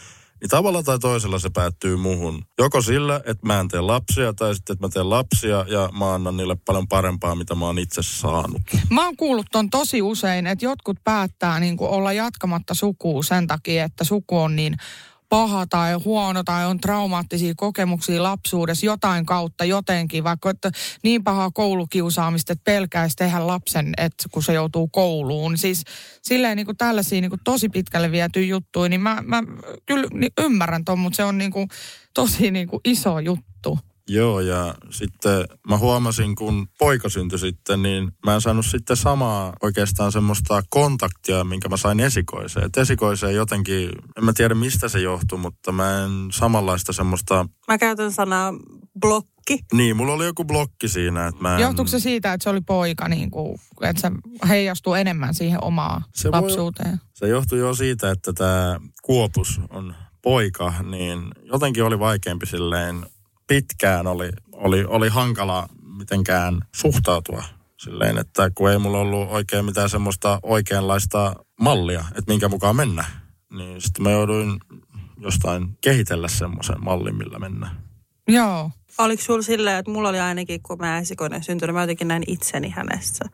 niin tavalla tai toisella se päättyy muhun. Joko sillä, että mä en tee lapsia, tai sitten, että mä teen lapsia ja mä annan niille paljon parempaa, mitä mä oon itse saanut. Mä oon kuullut ton tosi usein, että jotkut päättää niin olla jatkamatta sukua sen takia, että suku on niin paha tai huono tai on traumaattisia kokemuksia lapsuudessa jotain kautta jotenkin, vaikka että niin pahaa koulukiusaamista, että pelkäisi tehdä lapsen, että kun se joutuu kouluun. Siis silleen niin kuin tällaisia niin kuin tosi pitkälle vietyä juttuja, niin mä, mä kyllä niin ymmärrän ton, mutta se on niin kuin tosi niin kuin iso juttu. Joo, ja sitten mä huomasin, kun poika syntyi sitten, niin mä en saanut sitten samaa oikeastaan semmoista kontaktia, minkä mä sain esikoiseen. Et esikoiseen jotenkin, en mä tiedä mistä se johtuu, mutta mä en samanlaista semmoista, Mä käytän sanaa blokki. niin, mulla oli joku blokki siinä, että mä en... Johtuuko se siitä, että se oli poika, niin kuin, että se heijastuu enemmän siihen omaan Se voi- lapsuuteen? Se johtui jo siitä, että tämä Kuopus on poika, niin jotenkin oli vaikeampi silleen, pitkään oli, oli, oli hankala mitenkään suhtautua silleen, että kun ei mulla ollut oikein mitään semmoista oikeanlaista mallia, että minkä mukaan mennä, niin sitten mä jouduin jostain kehitellä semmoisen mallin, millä mennä. Joo. Oliko sulla silleen, että mulla oli ainakin, kun mä esikoinen syntynyt, mä jotenkin näin itseni hänessä.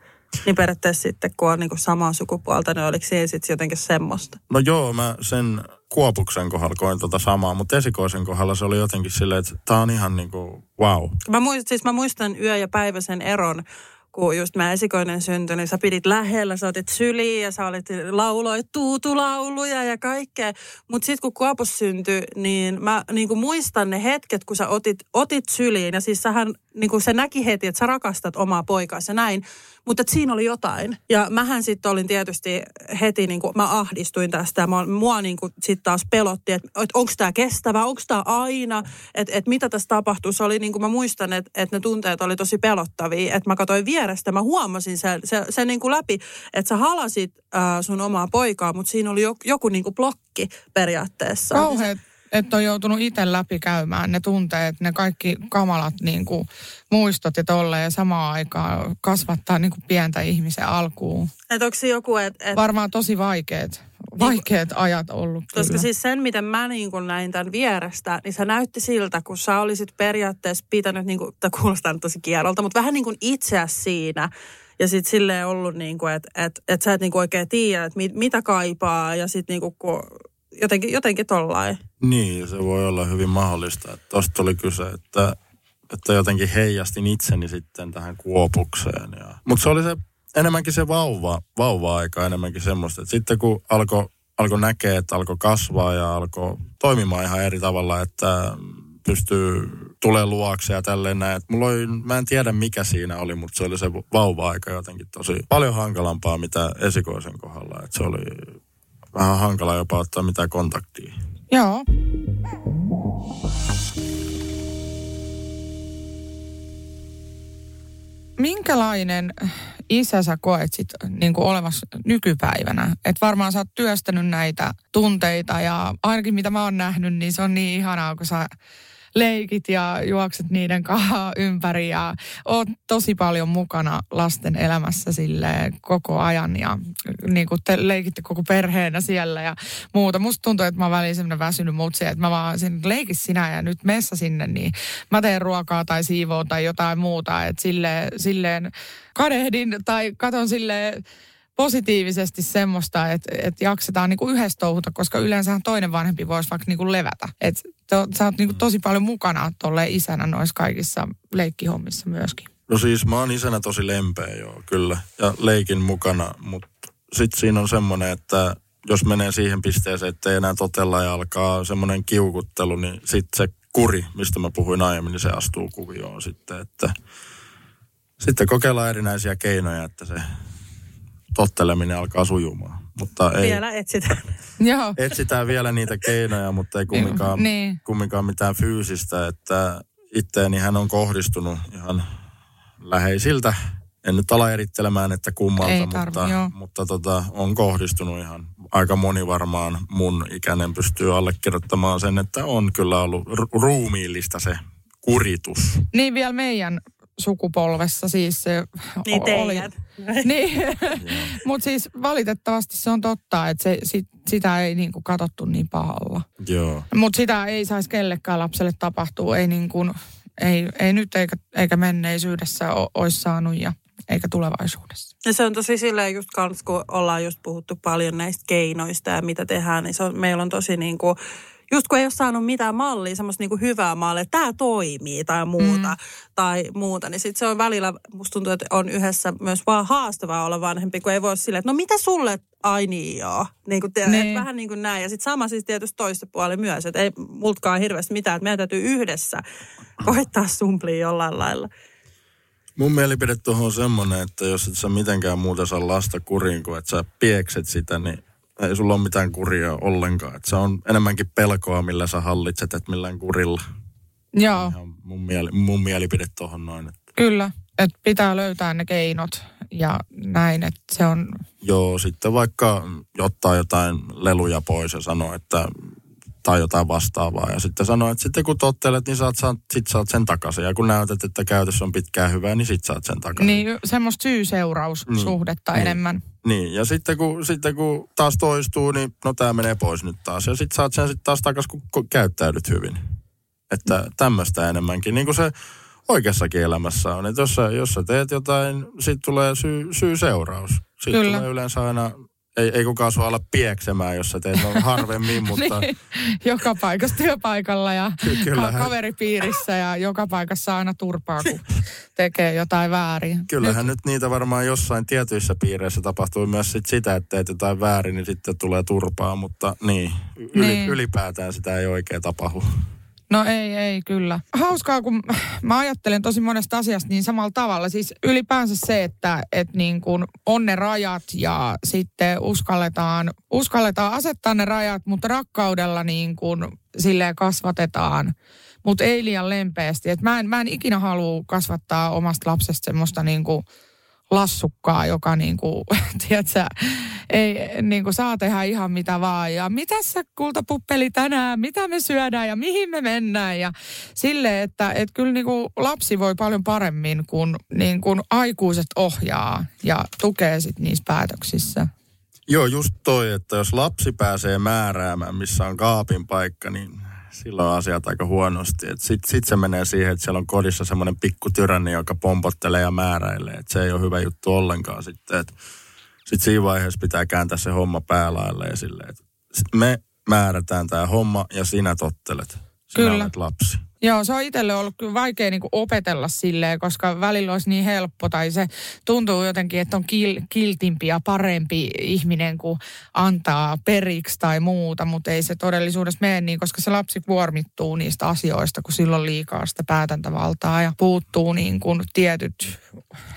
Niin periaatteessa sitten, kun on niinku samaa sukupuolta, niin oliko siinä sitten jotenkin semmoista? No joo, mä sen Kuopuksen kohdalla koin tota samaa, mutta esikoisen kohdalla se oli jotenkin silleen, että tää on ihan niinku wow. Mä muistan, siis mä muistan yö- ja päiväisen eron, kun just mä esikoinen syntyi, niin sä pidit lähellä, sä otit syliin ja sä olit lauloit tuutulauluja ja kaikkea. Mutta sitten kun Kuopus syntyi, niin mä niin muistan ne hetket, kun sä otit, otit syliin ja siis sähän, niin kuin se näki heti, että sä rakastat omaa poikaasi ja näin. Mutta siinä oli jotain. Ja mähän sitten olin tietysti heti, niin kuin, mä ahdistuin tästä ja mua niin kuin sitten taas pelotti, että, että onko tämä kestävä, onko tämä aina, että, että mitä tässä tapahtuu. Se oli niin kuin mä muistan, että, että ne tunteet oli tosi pelottavia, että mä katsoin vierestä, mä huomasin sen, se, se niin kuin läpi, että sä halasit äh, sun omaa poikaa, mutta siinä oli joku, joku niin kuin blokki periaatteessa. Kauheat, että on joutunut itse läpikäymään ne tunteet, ne kaikki kamalat niin kuin, muistot ja tolleen ja samaan aikaan kasvattaa niin kuin pientä ihmisen alkuun. Että onko se joku, että... Et, Varmaan tosi vaikeat, vaikeat ajat ollut Koska kyllä. siis sen, miten mä niin kun näin tämän vierestä, niin se näytti siltä, kun sä olisit periaatteessa pitänyt, niin kuin, kuulostaa nyt tosi kierrolta, mutta vähän niin kuin itseäsi siinä. Ja sitten silleen ollut niin kuin, että et, et sä et niin kuin oikein tiedä, että mit, mitä kaipaa ja sitten niin kuin, kun jotenkin, jotenkin tollain. Niin, se voi olla hyvin mahdollista. Että tosta oli kyse, että, että jotenkin heijastin itseni sitten tähän kuopukseen. Ja... Mutta se oli se enemmänkin se vauva, vauva-aika enemmänkin semmoista. Että sitten kun alkoi alko näkee, että alkoi kasvaa ja alkoi toimimaan ihan eri tavalla, että pystyy tulee luokse ja tälleen näin. Et mulla oli, mä en tiedä mikä siinä oli, mutta se oli se vauva-aika jotenkin tosi paljon hankalampaa mitä esikoisen kohdalla. Et se oli vähän hankala jopa ottaa mitään kontaktia. Joo. Minkälainen isä sä koet sit niin kuin nykypäivänä? Et varmaan sä oot työstänyt näitä tunteita ja ainakin mitä mä oon nähnyt, niin se on niin ihanaa, kun sä leikit ja juokset niiden kanssa ympäri ja oot tosi paljon mukana lasten elämässä sille koko ajan ja niin kuin te leikitte koko perheenä siellä ja muuta. Musta tuntuu, että mä oon väliin semmoinen väsynyt mutsi, että mä vaan sen leikis sinä ja nyt messa sinne, niin mä teen ruokaa tai siivoon tai jotain muuta, että silleen, silleen kadehdin tai katon silleen positiivisesti semmoista, että, että jaksetaan niin kuin yhdessä touhuta, koska yleensä toinen vanhempi voisi vaikka niin kuin levätä. Että sä oot niin kuin tosi paljon mukana tuolle isänä noissa kaikissa leikkihommissa myöskin. No siis mä oon isänä tosi lempeä joo, kyllä. Ja leikin mukana, mutta sitten siinä on semmoinen, että jos menee siihen pisteeseen, että ei enää totella ja alkaa semmoinen kiukuttelu, niin sitten se kuri, mistä mä puhuin aiemmin, niin se astuu kuvioon sitten, että sitten kokeillaan erinäisiä keinoja, että se totteleminen alkaa sujumaan. Mutta ei, Vielä etsitään. Joo. etsitään vielä niitä keinoja, mutta ei kumminkaan, Niin. kumminkaan mitään fyysistä, että itteeni hän on kohdistunut ihan läheisiltä. En nyt ala erittelemään, että kummalta, Ei tarvi, mutta, joo. mutta tota, on kohdistunut ihan. Aika moni varmaan mun ikäinen pystyy allekirjoittamaan sen, että on kyllä ollut ru- ruumiillista se kuritus. Niin vielä meidän sukupolvessa siis se Niin o- oli. Niin, mutta siis valitettavasti se on totta, että se, sit, sitä ei niinku katsottu niin pahalla. Joo. Mutta sitä ei saisi kellekään lapselle tapahtua, ei, niinku, ei, ei nyt eikä, eikä menneisyydessä o, olisi saanut ja eikä tulevaisuudessa. Ja se on tosi silleen just kans, kun ollaan just puhuttu paljon näistä keinoista ja mitä tehdään, niin se on, meillä on tosi niin kuin, just kun ei ole saanut mitään mallia, semmoista niin kuin hyvää mallia, että tämä toimii tai muuta, mm. tai muuta, niin sitten se on välillä, musta tuntuu, että on yhdessä myös vaan haastavaa olla vanhempi, kun ei voi silleen, että no mitä sulle, ai niin joo, niin kuin te, Niin. niin. vähän niin kuin näin. Ja sitten sama siis tietysti toista puoli myös, että ei multkaan hirveästi mitään, että meidän täytyy yhdessä koittaa sumplia jollain lailla. Mun mielipide tuohon on semmoinen, että jos et sä mitenkään muuta saa lasta kuriin kuin että sä piekset sitä, niin ei sulla ole mitään kuria ollenkaan. Että se on enemmänkin pelkoa, millä sä hallitset, että millään kurilla. Joo, Ihan mun, mieli, mun mielipide tuohon noin. Että kyllä. Että pitää löytää ne keinot ja näin, että se on, joo, sitten vaikka ottaa jotain leluja pois ja sanoo, että tai jotain vastaavaa. Ja sitten sanoo, että sitten kun tottelet, niin saat, saat, sit saat sen takaisin. Ja kun näytät, että käytös on pitkään hyvää, niin sit saat sen takaisin. niin semmoista syy-seuraussuhdetta Niin. enemmän. Niin, ja sitten kun, sitten kun taas toistuu, niin no tämä menee pois nyt taas. Ja sitten saat sen sitten taas takaisin, kun käyttäydyt hyvin. Että tämmöistä enemmänkin. Niin kuin se oikeassakin elämässä on. Että jos sä, jos sä teet jotain, sitten tulee syy, syy-seuraus. Sitten Kyllä. tulee yleensä aina, ei, ei kukaan sua ala pieksemään, jos sä teet no, harvemmin, mutta Niin, joka paikassa työpaikalla ja kyllähän- kaveripiirissä ja joka paikassa aina turpaa, kun tekee jotain väärin. kyllähän nyt niitä varmaan jossain tietyissä piireissä tapahtuu myös sit sitä, että teet jotain väärin, niin sitten tulee turpaa, mutta niin, yli, Niin. ylipäätään sitä ei oikein tapahdu. No ei, ei kyllä. Hauskaa, kun mä ajattelen tosi monesta asiasta niin samalla tavalla. Siis ylipäänsä se, että, että niin kuin on ne rajat ja sitten uskalletaan, uskalletaan asettaa ne rajat, mutta rakkaudella niin kuin silleen kasvatetaan. Mutta ei liian lempeästi. Et mä, en, mä en ikinä halua kasvattaa omasta lapsesta semmoista niin kuin lassukkaa, joka niin kuin, tiedätkö, ei, niin kuin saa tehdä ihan mitä vaan. Ja mitä sä kultapuppeli tänään, mitä me syödään ja mihin me mennään. Ja sille, että et kyllä niin kuin lapsi voi paljon paremmin, kun niin kuin aikuiset ohjaa ja tukee sit niissä päätöksissä. Joo, just toi, että jos lapsi pääsee määräämään, missä on kaapin paikka, niin silloin on asiat aika huonosti. Sitten sit se menee siihen, että siellä on kodissa semmoinen pikku tyranni, joka pompottelee ja määräilee. Et se ei ole hyvä juttu ollenkaan sitten. Sitten siinä vaiheessa pitää kääntää se homma päälaille ja silleen, että sit me määrätään tämä homma ja sinä tottelet. Sinä Kyllä. olet lapsi. Joo, se on itselle ollut kyllä vaikea niin opetella silleen, koska välillä olisi niin helppo tai se tuntuu jotenkin, että on kil, kiltimpi ja parempi ihminen kuin antaa periksi tai muuta, mutta ei se todellisuudessa mene niin, koska se lapsi kuormittuu niistä asioista, kun silloin liikaa sitä päätäntävaltaa ja puuttuu niin kuin tietyt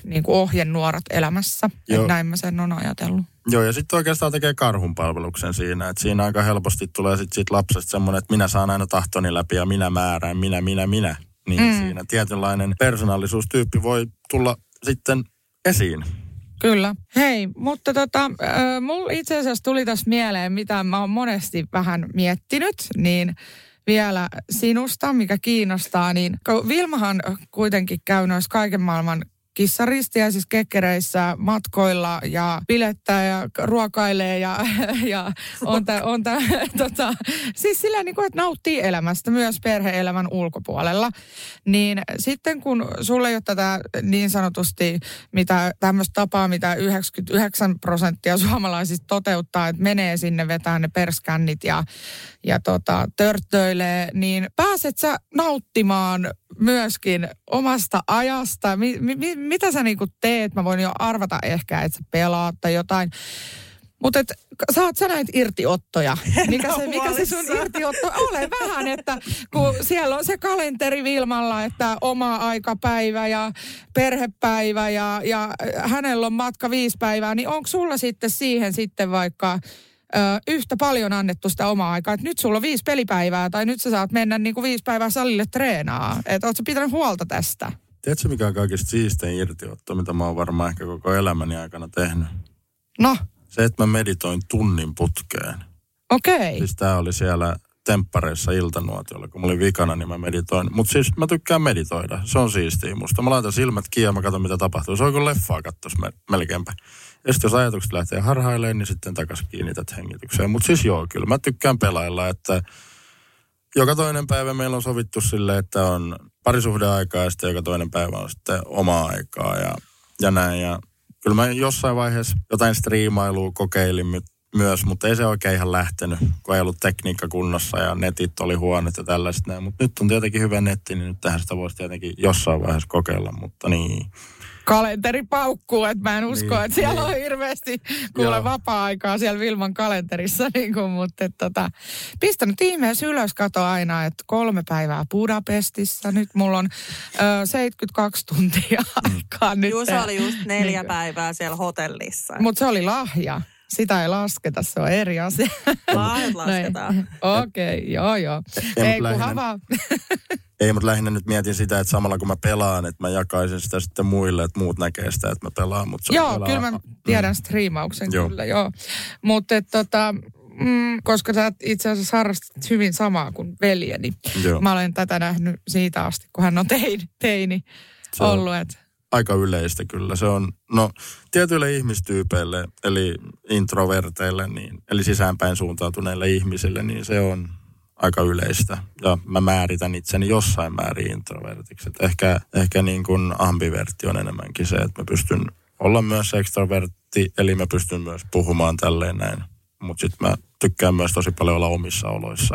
niin kuin ohjenuorat elämässä. Näin mä sen on ajatellut. Joo, ja sitten oikeastaan tekee karhunpalveluksen siinä, että siinä aika helposti tulee sitten sit lapsesta semmoinen, että minä saan aina tahtoni läpi ja minä määrään, minä, minä, minä. Niin mm. siinä tietynlainen persoonallisuustyyppi voi tulla sitten esiin. Kyllä. Hei, mutta tota, äh, mulla itse asiassa tuli tässä mieleen, mitä mä oon monesti vähän miettinyt, niin vielä sinusta, mikä kiinnostaa, niin Vilmahan kuitenkin käy noissa kaiken maailman kissaristiä siis kekkereissä matkoilla ja pilettää ja ruokailee ja, ja on, tä, on tä, tota, siis sillä niin kuin, että nauttii elämästä myös perheelämän ulkopuolella. Niin sitten kun sulle ei ole tätä niin sanotusti mitä tämmöistä tapaa, mitä 99 prosenttia suomalaisista toteuttaa, että menee sinne, vetää ne perskännit ja, ja tota, törttöilee, niin pääset sä nauttimaan myöskin omasta ajasta. Mi, mi, mitä sä niinku teet? Mä voin jo arvata ehkä, että sä pelaat tai jotain. Mutta saat sä näitä irtiottoja? Mikä se, mikä se sun irtiotto? Ole vähän, että kun siellä on se kalenteri Vilmalla, että oma aikapäivä ja perhepäivä ja, ja hänellä on matka viisi päivää, niin onko sulla sitten siihen sitten vaikka ö, yhtä paljon annettu sitä omaa aikaa, että nyt sulla on viisi pelipäivää tai nyt sä saat mennä niin kuin viisi päivää salille treenaa. Että ootko pitänyt huolta tästä? Tiedätkö mikä on kaikista siistein irtiotto, mitä mä oon varmaan ehkä koko elämäni aikana tehnyt? No? Se, että mä meditoin tunnin putkeen. Okei. Okay. Siis tää oli siellä temppareissa iltanuotiolla, kun mä olin vikana, niin mä meditoin. Mutta siis mä tykkään meditoida. Se on siistiä musta. Mä laitan silmät kiinni ja mä katson, mitä tapahtuu. Se on kuin leffaa kattos melkeinpä. Ja sitten jos ajatukset lähtee harhailemaan, niin sitten takaisin kiinnität hengitykseen. Mutta siis joo, kyllä mä tykkään pelailla, että joka toinen päivä meillä on sovittu sille, että on parisuhdeaikaa ja sitten joka toinen päivä on sitten omaa aikaa ja, ja näin. Ja kyllä mä jossain vaiheessa jotain striimailua kokeilin myös, mutta ei se oikein ihan lähtenyt, kun ei ollut tekniikka kunnossa ja netit oli huonot ja tällaiset. Mutta nyt on tietenkin hyvä netti, niin nyt tähän sitä voisi tietenkin jossain vaiheessa kokeilla, mutta niin kalenteri paukkuu, että mä en usko, niin, että siellä niin. on hirveästi kuule vapaa-aikaa siellä Vilman kalenterissa, niin kuin, mutta et, tota, pistänyt ihmeessä ylös, kato aina, että kolme päivää Budapestissa, nyt mulla on ö, 72 tuntia mm. aikaa nyt. Juuso oli just neljä niin, päivää siellä hotellissa. Mutta se oli lahja. Sitä ei lasketa, se on eri asia. Lahjat lasketaan. Okei, okay, joo joo. Ei, ei kunhan vaan. Ei, mutta lähinnä nyt mietin sitä, että samalla kun mä pelaan, että mä jakaisin sitä sitten muille, että muut näkee sitä, että mä pelaan. Mutta joo, pelaa. kyllä mä tiedän mm. striimauksen joo. kyllä, joo. Mutta tota, mm, koska sä itse asiassa harrastat hyvin samaa kuin veljeni. Joo. Mä olen tätä nähnyt siitä asti, kun hän on teini, teini ollut. Että aika yleistä kyllä. Se on, no tietyille ihmistyypeille, eli introverteille, niin, eli sisäänpäin suuntautuneille ihmisille, niin se on aika yleistä. Ja mä määritän itseni jossain määrin introvertiksi. Et ehkä, ehkä niin kuin ambivertti on enemmänkin se, että mä pystyn olla myös ekstrovertti, eli mä pystyn myös puhumaan tälleen näin. Mutta sitten mä tykkään myös tosi paljon olla omissa oloissa.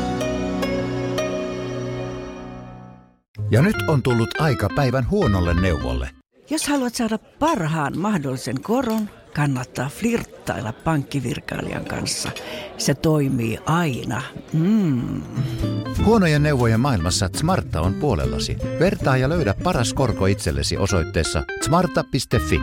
Ja nyt on tullut aika päivän huonolle neuvolle. Jos haluat saada parhaan mahdollisen koron, kannattaa flirttailla pankkivirkailijan kanssa. Se toimii aina. Mm. Huonojen neuvojen maailmassa Smarta on puolellasi. Vertaa ja löydä paras korko itsellesi osoitteessa smarta.fi.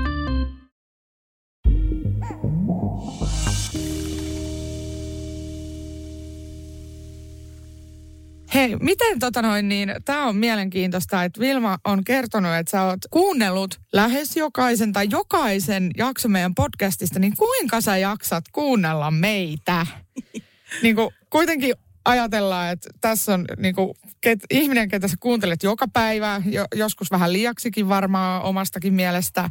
Hei, miten tota noin, niin tämä on mielenkiintoista, että Vilma on kertonut, että sä oot kuunnellut lähes jokaisen tai jokaisen jakso meidän podcastista, niin kuinka sä jaksat kuunnella meitä? niin kuin, kuitenkin ajatellaan, että tässä on niin kuin, ket, ihminen, ketä sä kuuntelet joka päivä, jo, joskus vähän liiaksikin varmaan omastakin mielestä.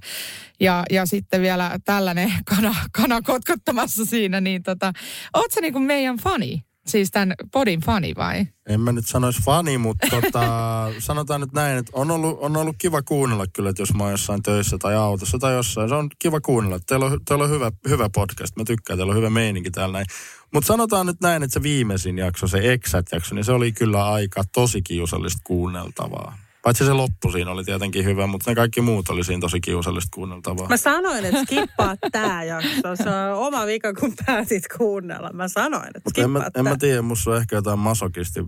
Ja, ja sitten vielä tällainen kana, kana kotkottamassa siinä, niin tota, oot sä niin kuin meidän fani? Siis tämän podin fani vai? En mä nyt sanoisi fani, mutta tota, sanotaan nyt näin, että on ollut, on ollut kiva kuunnella kyllä, että jos mä oon jossain töissä tai autossa tai jossain. Se on kiva kuunnella. Teillä on, teillä on hyvä, hyvä podcast. Mä tykkään, teillä on hyvä meininki täällä näin. Mutta sanotaan nyt näin, että se viimeisin jakso, se Exat-jakso, niin se oli kyllä aika tosi kiusallista kuunneltavaa. Paitsi se loppu siinä oli tietenkin hyvä, mutta ne kaikki muut oli siinä tosi kiusallista kuunneltavaa. Mä sanoin, että skippaa tää jakso. Se on oma vika, kun päätit kuunnella. Mä sanoin, että en, mä, en mä tiedä, musta on ehkä jotain masokisti,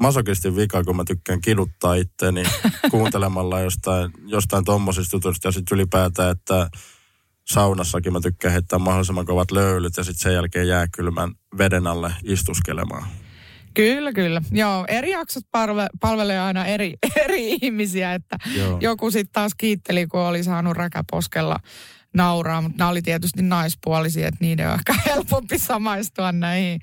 masokistin vika, kun mä tykkään kiduttaa itteni kuuntelemalla jostain, jostain tommosista jutuista ja sitten ylipäätään, että saunassakin mä tykkään heittää mahdollisimman kovat löylyt ja sitten sen jälkeen jääkylmän veden alle istuskelemaan. Kyllä, kyllä. Joo, eri jaksot palve, palvelee aina eri, eri ihmisiä, että Joo. joku sitten taas kiitteli, kun oli saanut räkäposkella nauraa, mutta nämä oli tietysti naispuolisia, että niiden on ehkä helpompi samaistua näihin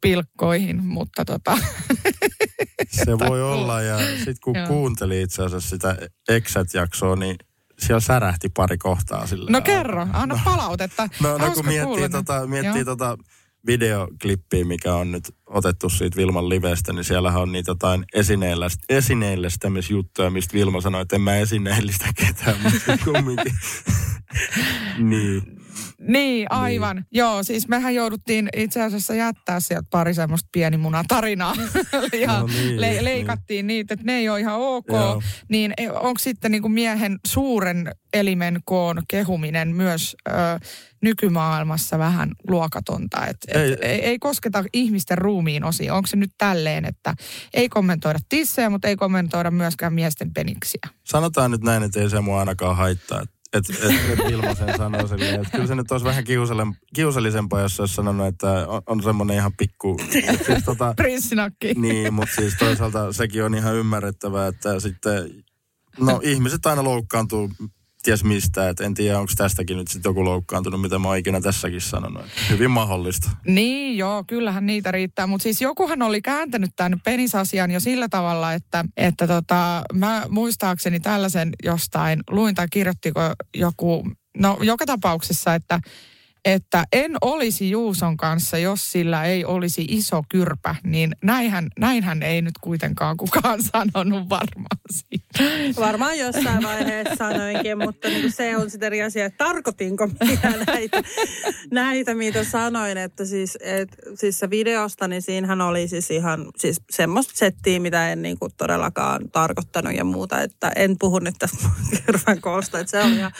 pilkkoihin, mutta tota... Se voi olla, ja sitten kun Joo. kuunteli itse asiassa sitä Exat-jaksoa, niin siellä särähti pari kohtaa sille. No kerro, anna no, palautetta. No, no kun miettii, tota, miettii tota videoklippiä, mikä on nyt otettu siitä Vilman livestä, niin siellähän on niitä jotain esineellistämisjuttuja, mistä Vilma sanoi, että en mä esineellistä ketään, mutta kumminkin. niin. Niin, aivan. Niin. Joo, siis mehän jouduttiin itse asiassa jättää sieltä pari semmoista pienimunatarinaa. ja no niin, le- leikattiin niin. niitä, että ne ei ole ihan ok. Joo. Niin e, onko sitten niin kuin miehen suuren elimen koon kehuminen myös ö, nykymaailmassa vähän luokatonta? Et, et, ei. Ei, ei kosketa ihmisten ruumiin osiin. Onko se nyt tälleen, että ei kommentoida tissejä, mutta ei kommentoida myöskään miesten peniksiä? Sanotaan nyt näin, että ei se mua ainakaan haittaa. Että et, et Vilma sen sanoo silleen, että kyllä se nyt olisi vähän kiusallisempaa, jos olisi sanonut, että on, on semmoinen ihan pikku... Siis, tota, Prinssinakki. Niin, mutta siis toisaalta sekin on ihan ymmärrettävää, että sitten... No ihmiset aina loukkaantuu ties mistä. Et en tiedä, onko tästäkin nyt sitten joku loukkaantunut, mitä mä oon ikinä tässäkin sanonut. Hyvin mahdollista. Niin, joo, kyllähän niitä riittää. Mutta siis jokuhan oli kääntänyt tämän penisasian jo sillä tavalla, että, että tota, mä muistaakseni tällaisen jostain luin tai kirjoittiko joku, no joka tapauksessa, että että en olisi Juuson kanssa, jos sillä ei olisi iso kyrpä, niin näinhän, näinhän ei nyt kuitenkaan kukaan sanonut varmaan siitä. Varmaan jossain vaiheessa sanoinkin, mutta niin se on sitten eri asia, että tarkoitinko näitä, näitä mitä sanoin, että siis, et, siis se videosta, niin siinähän oli siis ihan siis semmoista settiä, mitä en niin kuin todellakaan tarkoittanut ja muuta, että en puhu nyt tästä kyrpän koosta, että se on ihan,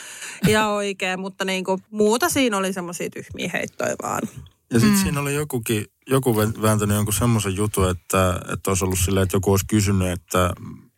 ihan oikein, mutta niin kuin muuta siinä oli semmoista semmoisia tyhmiä heittoja vaan. Ja sitten mm. siinä oli jokukin, joku vääntänyt jonkun semmoisen jutun, että, että olisi ollut silleen, että joku olisi kysynyt, että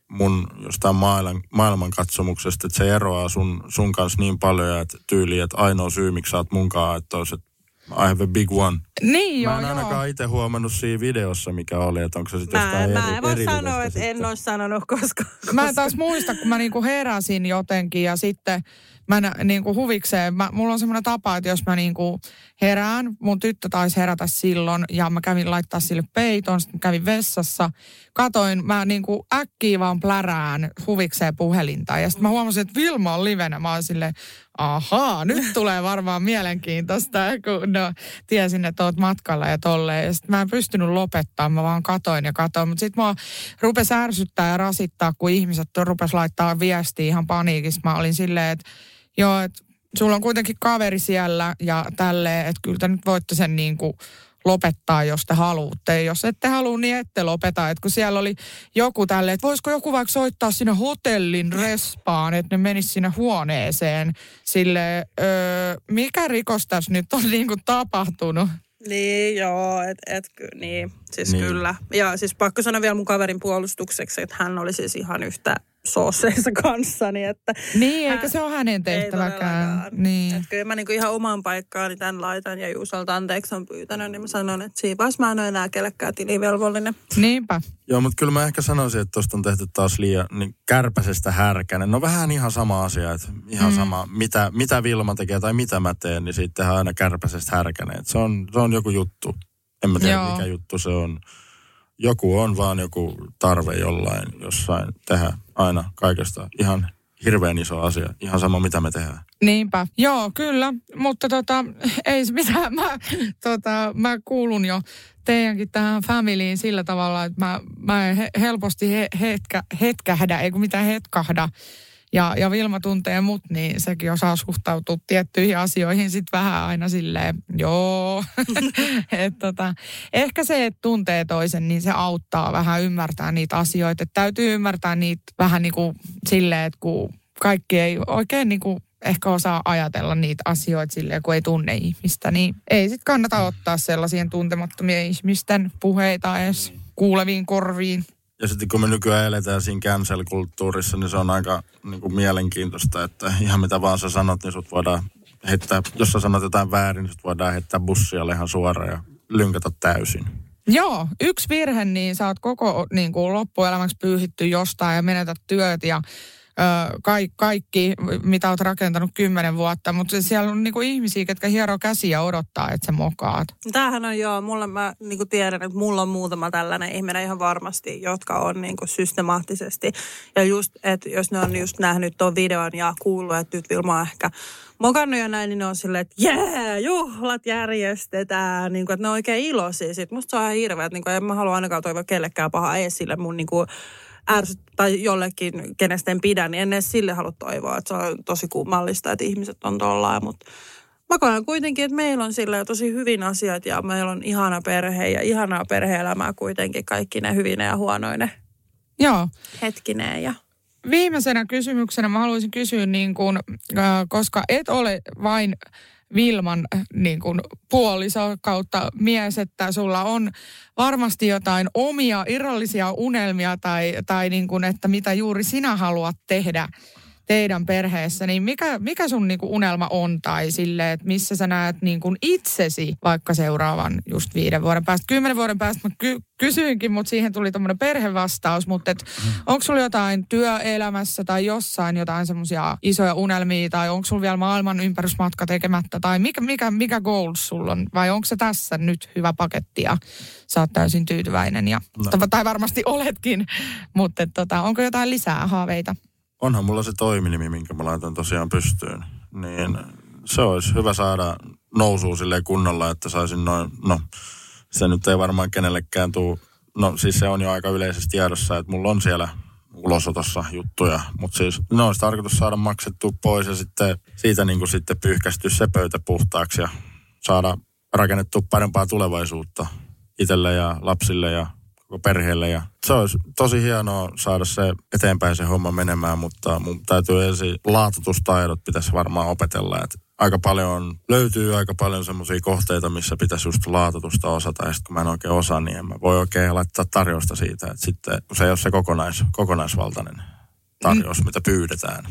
mun jostain maailman, maailmankatsomuksesta, että se eroaa sun, sun kanssa niin paljon, että tyyli, että ainoa syy, miksi sä oot munkaan, että olisi, että I have a big one. Niin joo, Mä en ainakaan itse huomannut siinä videossa, mikä oli, että onko se sitten jostain mä, eri Mä en voi sanoa, että sitten. en ole sanonut koskaan. Koska... Mä en taas muista, kun mä niinku heräsin jotenkin ja sitten mä niin kuin huvikseen, mä, mulla on semmoinen tapa, että jos mä niin kuin herään, mun tyttö taisi herätä silloin ja mä kävin laittaa sille peiton, sitten kävin vessassa, katoin, mä niin kuin äkkiä vaan plärään huvikseen puhelinta ja sitten mä huomasin, että Vilma on livenä, mä oon ahaa, nyt tulee varmaan mielenkiintoista, kun no, tiesin, että oot matkalla ja tolleen. Ja sitten mä en pystynyt lopettamaan, mä vaan katoin ja katoin. Mutta sitten mä rupesi ärsyttää ja rasittaa, kun ihmiset rupes laittaa viestiä ihan paniikissa. Mä olin silleen, että joo, että sulla on kuitenkin kaveri siellä ja tälleen, että kyllä te nyt voitte sen niin kuin lopettaa, jos te haluatte. Jos ette halua, niin ette lopeta. Et kun siellä oli joku tälle, että voisiko joku vaikka soittaa sinne hotellin respaan, että ne menis sinne huoneeseen. Sille, öö, mikä rikos tässä nyt on niin kuin tapahtunut? Niin, joo, et, et, niin, siis niin. kyllä. Ja siis pakko sanoa vielä mun kaverin puolustukseksi, että hän oli siis ihan yhtä soosseissa kanssani. Että Niin, eikä se ole hänen tehtäväkään. Niin. Et kyllä mä niinku ihan omaan paikkaani tämän laitan ja Juusalta anteeksi on pyytänyt, niin mä sanon, että siinä vaiheessa mä en ole enää kellekään tilivelvollinen. Niinpä. Joo, mutta kyllä mä ehkä sanoisin, että tuosta on tehty taas liian niin kärpäsestä härkänen. No vähän ihan sama asia, että ihan mm. sama, mitä, mitä Vilma tekee tai mitä mä teen, niin siitä tehdään aina kärpäsestä härkänen. Et se, on, se on joku juttu. En mä tiedä, Joo. mikä juttu se on. Joku on vaan joku tarve jollain, jossain tehdä aina kaikesta ihan hirveän iso asia. Ihan sama, mitä me tehdään. Niinpä, joo, kyllä. Mutta tota, ei mitään. Mä, tota, mä kuulun jo teidänkin tähän familyin sillä tavalla, että mä, mä helposti he, hetkä, hetkähdä, ei kun mitään hetkahda. Ja, ja Vilma tuntee mut, niin sekin osaa suhtautua tiettyihin asioihin sitten vähän aina silleen, joo. et tota, ehkä se, että tuntee toisen, niin se auttaa vähän ymmärtää niitä asioita. Et täytyy ymmärtää niitä vähän niin kuin silleen, että kun kaikki ei oikein niin kuin ehkä osaa ajatella niitä asioita silleen, kun ei tunne ihmistä, niin ei sit kannata ottaa sellaisien tuntemattomien ihmisten puheita edes kuuleviin korviin. Ja sitten kun me nykyään eletään siinä cancel-kulttuurissa, niin se on aika niin kuin mielenkiintoista, että ihan mitä vaan sä sanot, niin sut voidaan heittää, jos sä sanot jotain väärin, niin sut voidaan heittää bussialle ihan suoraan ja lynkätä täysin. Joo, yksi virhe, niin sä oot koko niin kuin loppuelämäksi pyyhitty jostain ja menetät työt ja ö, kaikki, mitä oot rakentanut kymmenen vuotta. Mutta siellä on niin kuin ihmisiä, ketkä hieroo käsiä odottaa, että sä mokaat. Tämähän on joo, mulla mä niin tiedän, että mulla on muutama tällainen ihminen ihan varmasti, jotka on niin systemaattisesti. Ja just, että jos ne on just nähnyt tuon videon ja kuullut, että nyt Vilma on ehkä mokannut ja näin, niin ne on silleen, että jää, juhlat järjestetään. Niin kuin, että ne on oikein iloisia. Sitten musta se on ihan hirveä, että niin kuin, en mä halua ainakaan toivoa kellekään pahaa sille mun niin kuin, ärsyt, tai jollekin, kenestä en pidä, niin en edes sille halua toivoa, että se on tosi kummallista, että ihmiset on tollaan, mutta mä koen kuitenkin, että meillä on sillä tosi hyvin asiat ja meillä on ihana perhe ja ihanaa perhe-elämää kuitenkin kaikki ne hyvine ja huonoine Joo. hetkineen ja Viimeisenä kysymyksenä mä haluaisin kysyä, niin kun, äh, koska et ole vain Vilman äh, niin kun, puoliso kautta mies, että sulla on varmasti jotain omia irrallisia unelmia tai, tai niin kun, että mitä juuri sinä haluat tehdä teidän perheessä, niin mikä, mikä sun niin kun, unelma on? Tai sille, että missä sä näet niin kun, itsesi vaikka seuraavan just viiden vuoden päästä, kymmenen vuoden päästä mä ky- kysyinkin, mutta siihen tuli tämmöinen perhevastaus, mutta et, onko sulla jotain työelämässä tai jossain jotain semmoisia isoja unelmia? Tai onko sulla vielä maailman ympärysmatka tekemättä? Tai mikä, mikä, mikä goals sulla on? Vai onko se tässä nyt hyvä paketti ja sä oot täysin tyytyväinen? Ja, no. tai varmasti oletkin, mutta tota, onko jotain lisää haaveita? Onhan mulla se toiminimi, minkä mä laitan tosiaan pystyyn. Niin se olisi hyvä saada nousua silleen kunnolla, että saisin noin, no se nyt ei varmaan kenellekään tuu, no siis se on jo aika yleisesti tiedossa, että mulla on siellä ulosotossa juttuja, mutta siis ne olisi tarkoitus saada maksettua pois ja sitten siitä niin kuin sitten pyyhkästyä se pöytä puhtaaksi ja saada rakennettua parempaa tulevaisuutta itselle ja lapsille ja perheelle. Ja se olisi tosi hienoa saada se eteenpäin se homma menemään, mutta mun täytyy ensin laatutustaidot pitäisi varmaan opetella. Et aika paljon löytyy aika paljon semmoisia kohteita, missä pitäisi just laatutusta osata. Ja sitten kun mä en oikein osaa, niin en mä voi oikein laittaa tarjousta siitä. Että sitten kun se ei ole se kokonais, kokonaisvaltainen tarjous, mm. mitä pyydetään.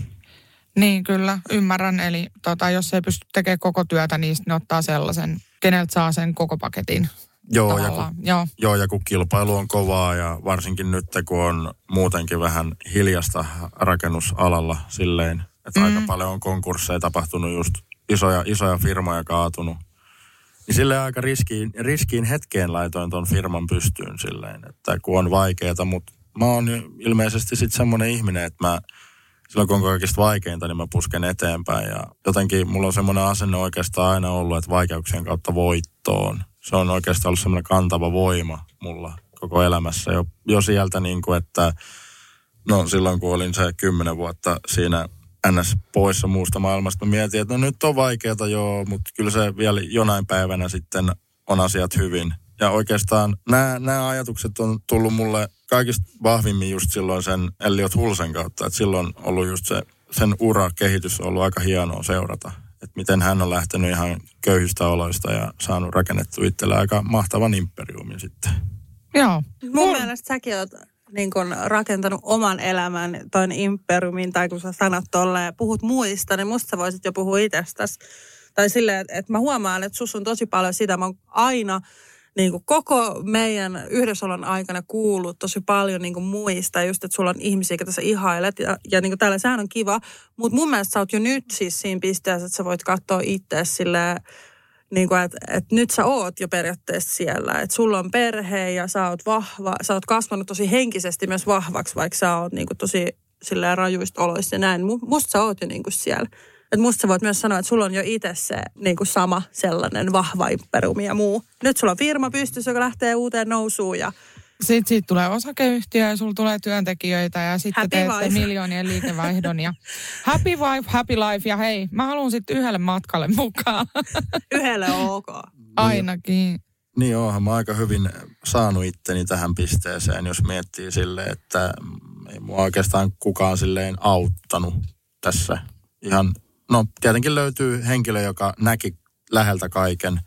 Niin kyllä, ymmärrän. Eli tota, jos ei pysty tekemään koko työtä, niin ne ottaa sellaisen, keneltä saa sen koko paketin. Joo ja, kun, Joo. joo, ja kun kilpailu on kovaa ja varsinkin nyt, kun on muutenkin vähän hiljasta rakennusalalla silleen, että mm. aika paljon on konkursseja tapahtunut just isoja, isoja firmoja kaatunut. Niin silleen aika riskiin, riskiin hetkeen laitoin ton firman pystyyn silleen, että kun on vaikeeta, mutta mä oon ilmeisesti sitten semmoinen ihminen, että mä silloin kun on kaikista vaikeinta, niin mä pusken eteenpäin ja jotenkin mulla on semmoinen asenne oikeastaan aina ollut, että vaikeuksien kautta voittoon. Se on oikeastaan ollut semmoinen kantava voima mulla koko elämässä jo, jo sieltä niin kuin, että no silloin kun olin se kymmenen vuotta siinä ns. poissa muusta maailmasta, mä mietin, että no nyt on vaikeata joo, mutta kyllä se vielä jonain päivänä sitten on asiat hyvin. Ja oikeastaan nämä, nämä ajatukset on tullut mulle kaikista vahvimmin just silloin sen Elliot Hulsen kautta. Että silloin ollut just se, sen ura-kehitys on ollut aika hienoa seurata. Että miten hän on lähtenyt ihan köyhistä oloista ja saanut rakennettua itselle aika mahtavan imperiumin sitten. Joo. Mun mielestä säkin oot niin kun rakentanut oman elämän toin imperiumin, tai kun sä sanot tolleen ja puhut muista, niin musta sä voisit jo puhua itsestäsi. Tai silleen, että, että mä huomaan, että sus on tosi paljon sitä. Mä oon aina niin kuin koko meidän yhdessäolon aikana kuullut tosi paljon niin kuin muista. Just, että sulla on ihmisiä, joita sä ihailet. Ja, ja niin kuin täällä sehän on kiva. Mutta mun mielestä sä oot jo nyt siis siinä pisteessä, että sä voit katsoa itse silleen, niin kuin, että, että nyt sä oot jo periaatteessa siellä. Että sulla on perhe ja sä oot vahva. Sä oot kasvanut tosi henkisesti myös vahvaksi, vaikka sä oot niin kuin tosi silleen rajuista oloista ja näin. Musta sä oot jo niin kuin siellä. Että musta sä voit myös sanoa, että sulla on jo itse se niin kuin sama sellainen vahva imperiumi ja muu. Nyt sulla on firma pystyssä, joka lähtee uuteen nousuun ja sitten siitä tulee osakeyhtiö ja sulla tulee työntekijöitä ja sitten Happy teette wife. miljoonien liikevaihdon. Ja happy wife, happy life ja hei, mä haluan sitten yhdelle matkalle mukaan. yhdelle on ok. Ainakin. Niin onhan mä aika hyvin saanut itteni tähän pisteeseen, jos miettii silleen, että ei mua oikeastaan kukaan silleen auttanut tässä. Ihan, no tietenkin löytyy henkilö, joka näki läheltä kaiken,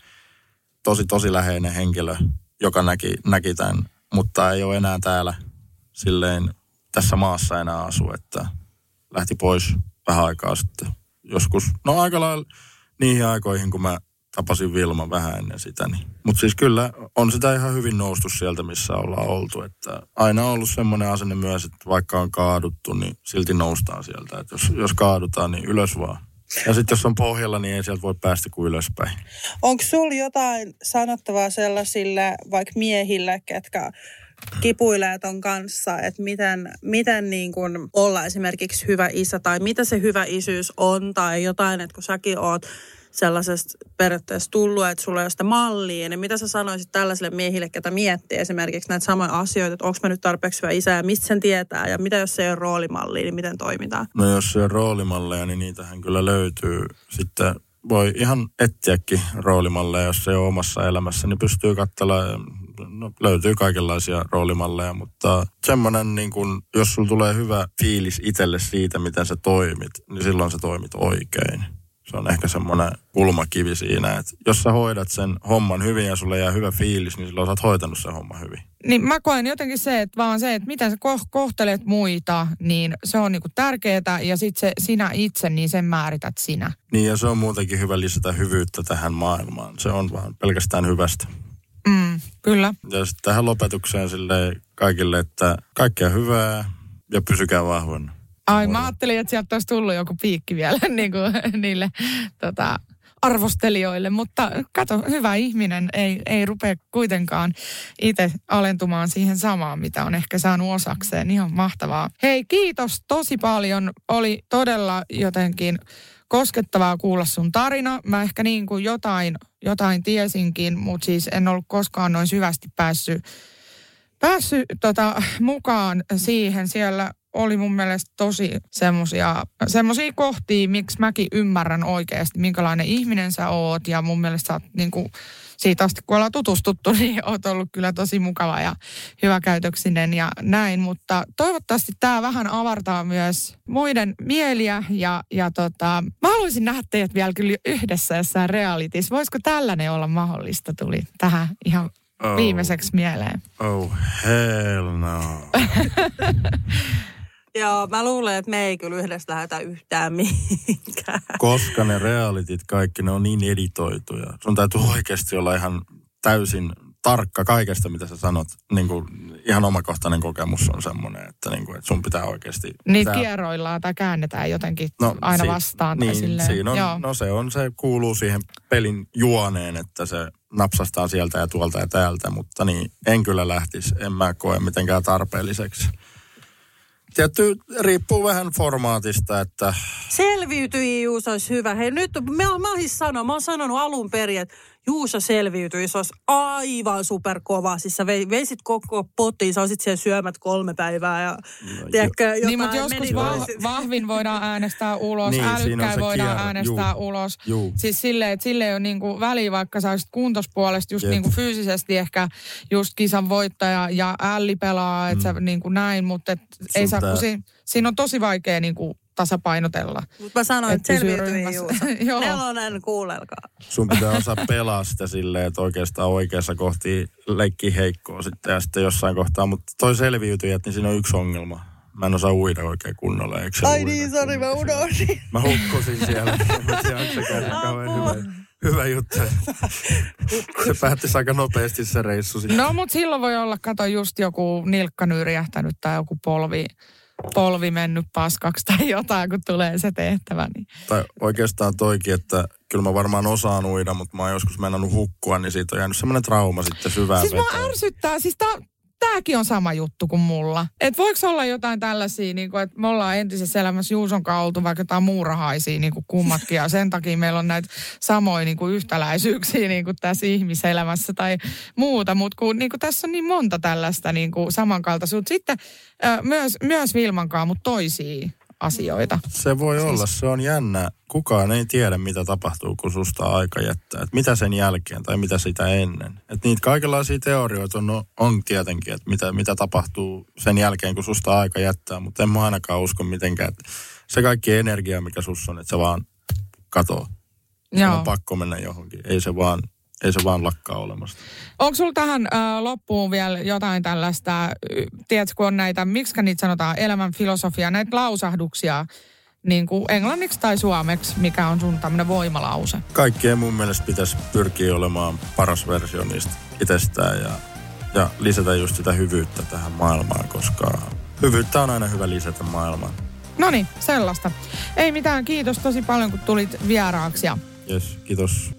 tosi tosi läheinen henkilö, joka näki, näki tämän, mutta ei ole enää täällä silleen tässä maassa enää asu, että lähti pois vähän aikaa sitten. Joskus, no aika lailla niihin aikoihin, kun mä tapasin Vilma vähän ennen sitä. Niin. Mutta siis kyllä on sitä ihan hyvin noustu sieltä, missä ollaan oltu. Että aina on ollut semmoinen asenne myös, että vaikka on kaaduttu, niin silti noustaan sieltä. Että jos, jos kaadutaan, niin ylös vaan. Ja sitten jos on pohjalla, niin ei sieltä voi päästä kuin ylöspäin. Onko sulla jotain sanottavaa sellaisille vaikka miehille, ketkä kipuilee ton kanssa, että miten, miten niin kun olla esimerkiksi hyvä isä tai mitä se hyvä isyys on tai jotain, että kun säkin oot sellaisesta periaatteessa tullut, että sulla ei ole sitä mallia, niin mitä sä sanoisit tällaisille miehille, ketä miettii esimerkiksi näitä samoja asioita, että onko mä nyt tarpeeksi hyvä isä ja mistä sen tietää ja mitä jos se ei ole roolimallia, niin miten toimitaan? No jos se on roolimalleja, niin niitähän kyllä löytyy. Sitten voi ihan etsiäkin roolimalleja, jos se ei ole omassa elämässä, niin pystyy katsella, no, löytyy kaikenlaisia roolimalleja, mutta semmoinen, niin kun, jos sulla tulee hyvä fiilis itselle siitä, miten sä toimit, niin silloin sä toimit oikein. Se on ehkä semmoinen kulmakivi siinä, että jos sä hoidat sen homman hyvin ja sulle jää hyvä fiilis, niin silloin sä oot hoitanut sen homman hyvin. Niin mä koen jotenkin se, että vaan se, että miten sä ko- kohtelet muita, niin se on niinku tärkeää ja sitten se sinä itse, niin sen määrität sinä. Niin ja se on muutenkin hyvä lisätä hyvyyttä tähän maailmaan. Se on vaan pelkästään hyvästä. Mm, kyllä. Ja sitten tähän lopetukseen sille kaikille, että kaikkea hyvää ja pysykää vahvana. Ai mä ajattelin, että sieltä olisi tullut joku piikki vielä niin kuin niille tota, arvostelijoille, mutta kato, hyvä ihminen ei, ei rupea kuitenkaan itse alentumaan siihen samaan, mitä on ehkä saanut osakseen. Ihan mahtavaa. Hei, kiitos tosi paljon. Oli todella jotenkin koskettavaa kuulla sun tarina. Mä ehkä niin kuin jotain, jotain tiesinkin, mutta siis en ollut koskaan noin syvästi päässyt, päässyt tota, mukaan siihen. Siellä oli mun mielestä tosi semmosia, semmosia kohtia, miksi mäkin ymmärrän oikeasti, minkälainen ihminen sä oot. Ja mun mielestä sä oot niinku, siitä asti, kun ollaan tutustuttu, niin oot ollut kyllä tosi mukava ja hyväkäytöksinen ja näin. Mutta toivottavasti tämä vähän avartaa myös muiden mieliä ja, ja tota, mä haluaisin nähdä teidät vielä kyllä yhdessä jossain realitis. Voisiko tällainen olla mahdollista, tuli tähän ihan Oh. viimeiseksi mieleen. Oh hell no. Joo, mä luulen, että me ei kyllä yhdessä lähdetä yhtään mihinkään. Koska ne realitit kaikki, ne on niin editoituja. Sun täytyy oikeasti olla ihan täysin tarkka kaikesta, mitä sä sanot. Niin kuin, ihan omakohtainen kokemus on semmoinen, että, niin kuin, että sun pitää oikeasti... Niitä pitää- kierroillaan tai käännetään jotenkin no, aina si- vastaan. Niin, tai silleen. siinä on, Joo. no se on, se kuuluu siihen pelin juoneen, että se napsastaa sieltä ja tuolta ja täältä, mutta niin, en kyllä lähtisi, en mä koe mitenkään tarpeelliseksi. Tietty riippuu vähän formaatista, että Selviytyi Juuso olisi hyvä. Hei nyt, mä, mä siis sanon, mä oon sanonut alun perin, että Juuso selviytyi, se olisi aivan superkova. Siis sä vei- veisit koko potiin, sä olisit siellä syömät kolme päivää ja tiedätkö, jotain Niin, mutta joskus meni- vah, vahvin voidaan äänestää ulos, Niin, siinä älykkäin voidaan kierre, äänestää juu. ulos. Juu. Siis silleen, että sille ei ole niinku väliä, vaikka sä olisit kuntospuolesta just Jep. niinku fyysisesti ehkä just kisan voittaja ja älli pelaa, että mm. sä niinku näin, mutta et ei saa, kun pitää- si, siinä on tosi vaikea niinku tasapainotella. Mutta mä sanoin, Et että. Juuso. Joo. Nelonen, kuulelkaa. Sun pitää osaa pelaa sitä silleen, että oikeastaan oikeassa kohti leikki heikkoa sitten ja sitten jossain kohtaa. Mutta toi selviytyjät, niin siinä on yksi ongelma. Mä en osaa uida oikein kunnolla. Eikö se Ai uida niin, sori, mä unohdin. Mä hukkusin siellä. Mutta se on sekään kauhean hyvä, juttu. Se päättyi aika nopeasti se reissu sitten. No, mutta silloin voi olla, kato just joku nilkka nyrjähtänyt tai joku polvi, polvi mennyt paskaksi tai jotain, kun tulee se tehtävä. Niin. Tai oikeastaan toikin, että kyllä mä varmaan osaan uida, mutta mä oon joskus mennnyt hukkua, niin siitä on jäänyt semmoinen trauma sitten syvään Siis mua veteen. ärsyttää, siis tää, tääkin on sama juttu kuin mulla. Et voiko olla jotain tällaisia, niin kuin, että me ollaan entisessä elämässä Juuson oltu vaikka jotain muurahaisia niin kuin kummatkin, ja sen takia meillä on näitä samoja niin kuin yhtäläisyyksiä niin kuin tässä ihmiselämässä tai muuta, mutta kun niin kuin tässä on niin monta tällaista niin kuin samankaltaisuutta. Sitten äh, myös, myös Vilmankaan, mutta toisia asioita. Se voi Siis- olla, se on jännä. Kukaan ei tiedä, mitä tapahtuu, kun susta aika jättää. Et mitä sen jälkeen tai mitä sitä ennen. Et niitä kaikenlaisia teorioita on, on tietenkin, että mitä, mitä tapahtuu sen jälkeen, kun susta aika jättää. Mutta en mä ainakaan usko mitenkään, että se kaikki energia, mikä sus on, että se vaan katoo. Se Joo. on pakko mennä johonkin. Ei se vaan, ei se vaan lakkaa olemasta. Onko sulla tähän äh, loppuun vielä jotain tällaista, tiedätkö, kun on näitä, miksi niitä sanotaan, elämän filosofia, näitä lausahduksia, niin kuin englanniksi tai suomeksi, mikä on sun tämmöinen voimalause? Kaikkien mun mielestä pitäisi pyrkiä olemaan paras versio niistä itsestään ja, ja lisätä just sitä hyvyyttä tähän maailmaan, koska hyvyyttä on aina hyvä lisätä maailmaan. No niin, sellaista. Ei mitään, kiitos tosi paljon, kun tulit vieraaksi. Ja Yes, kiitos.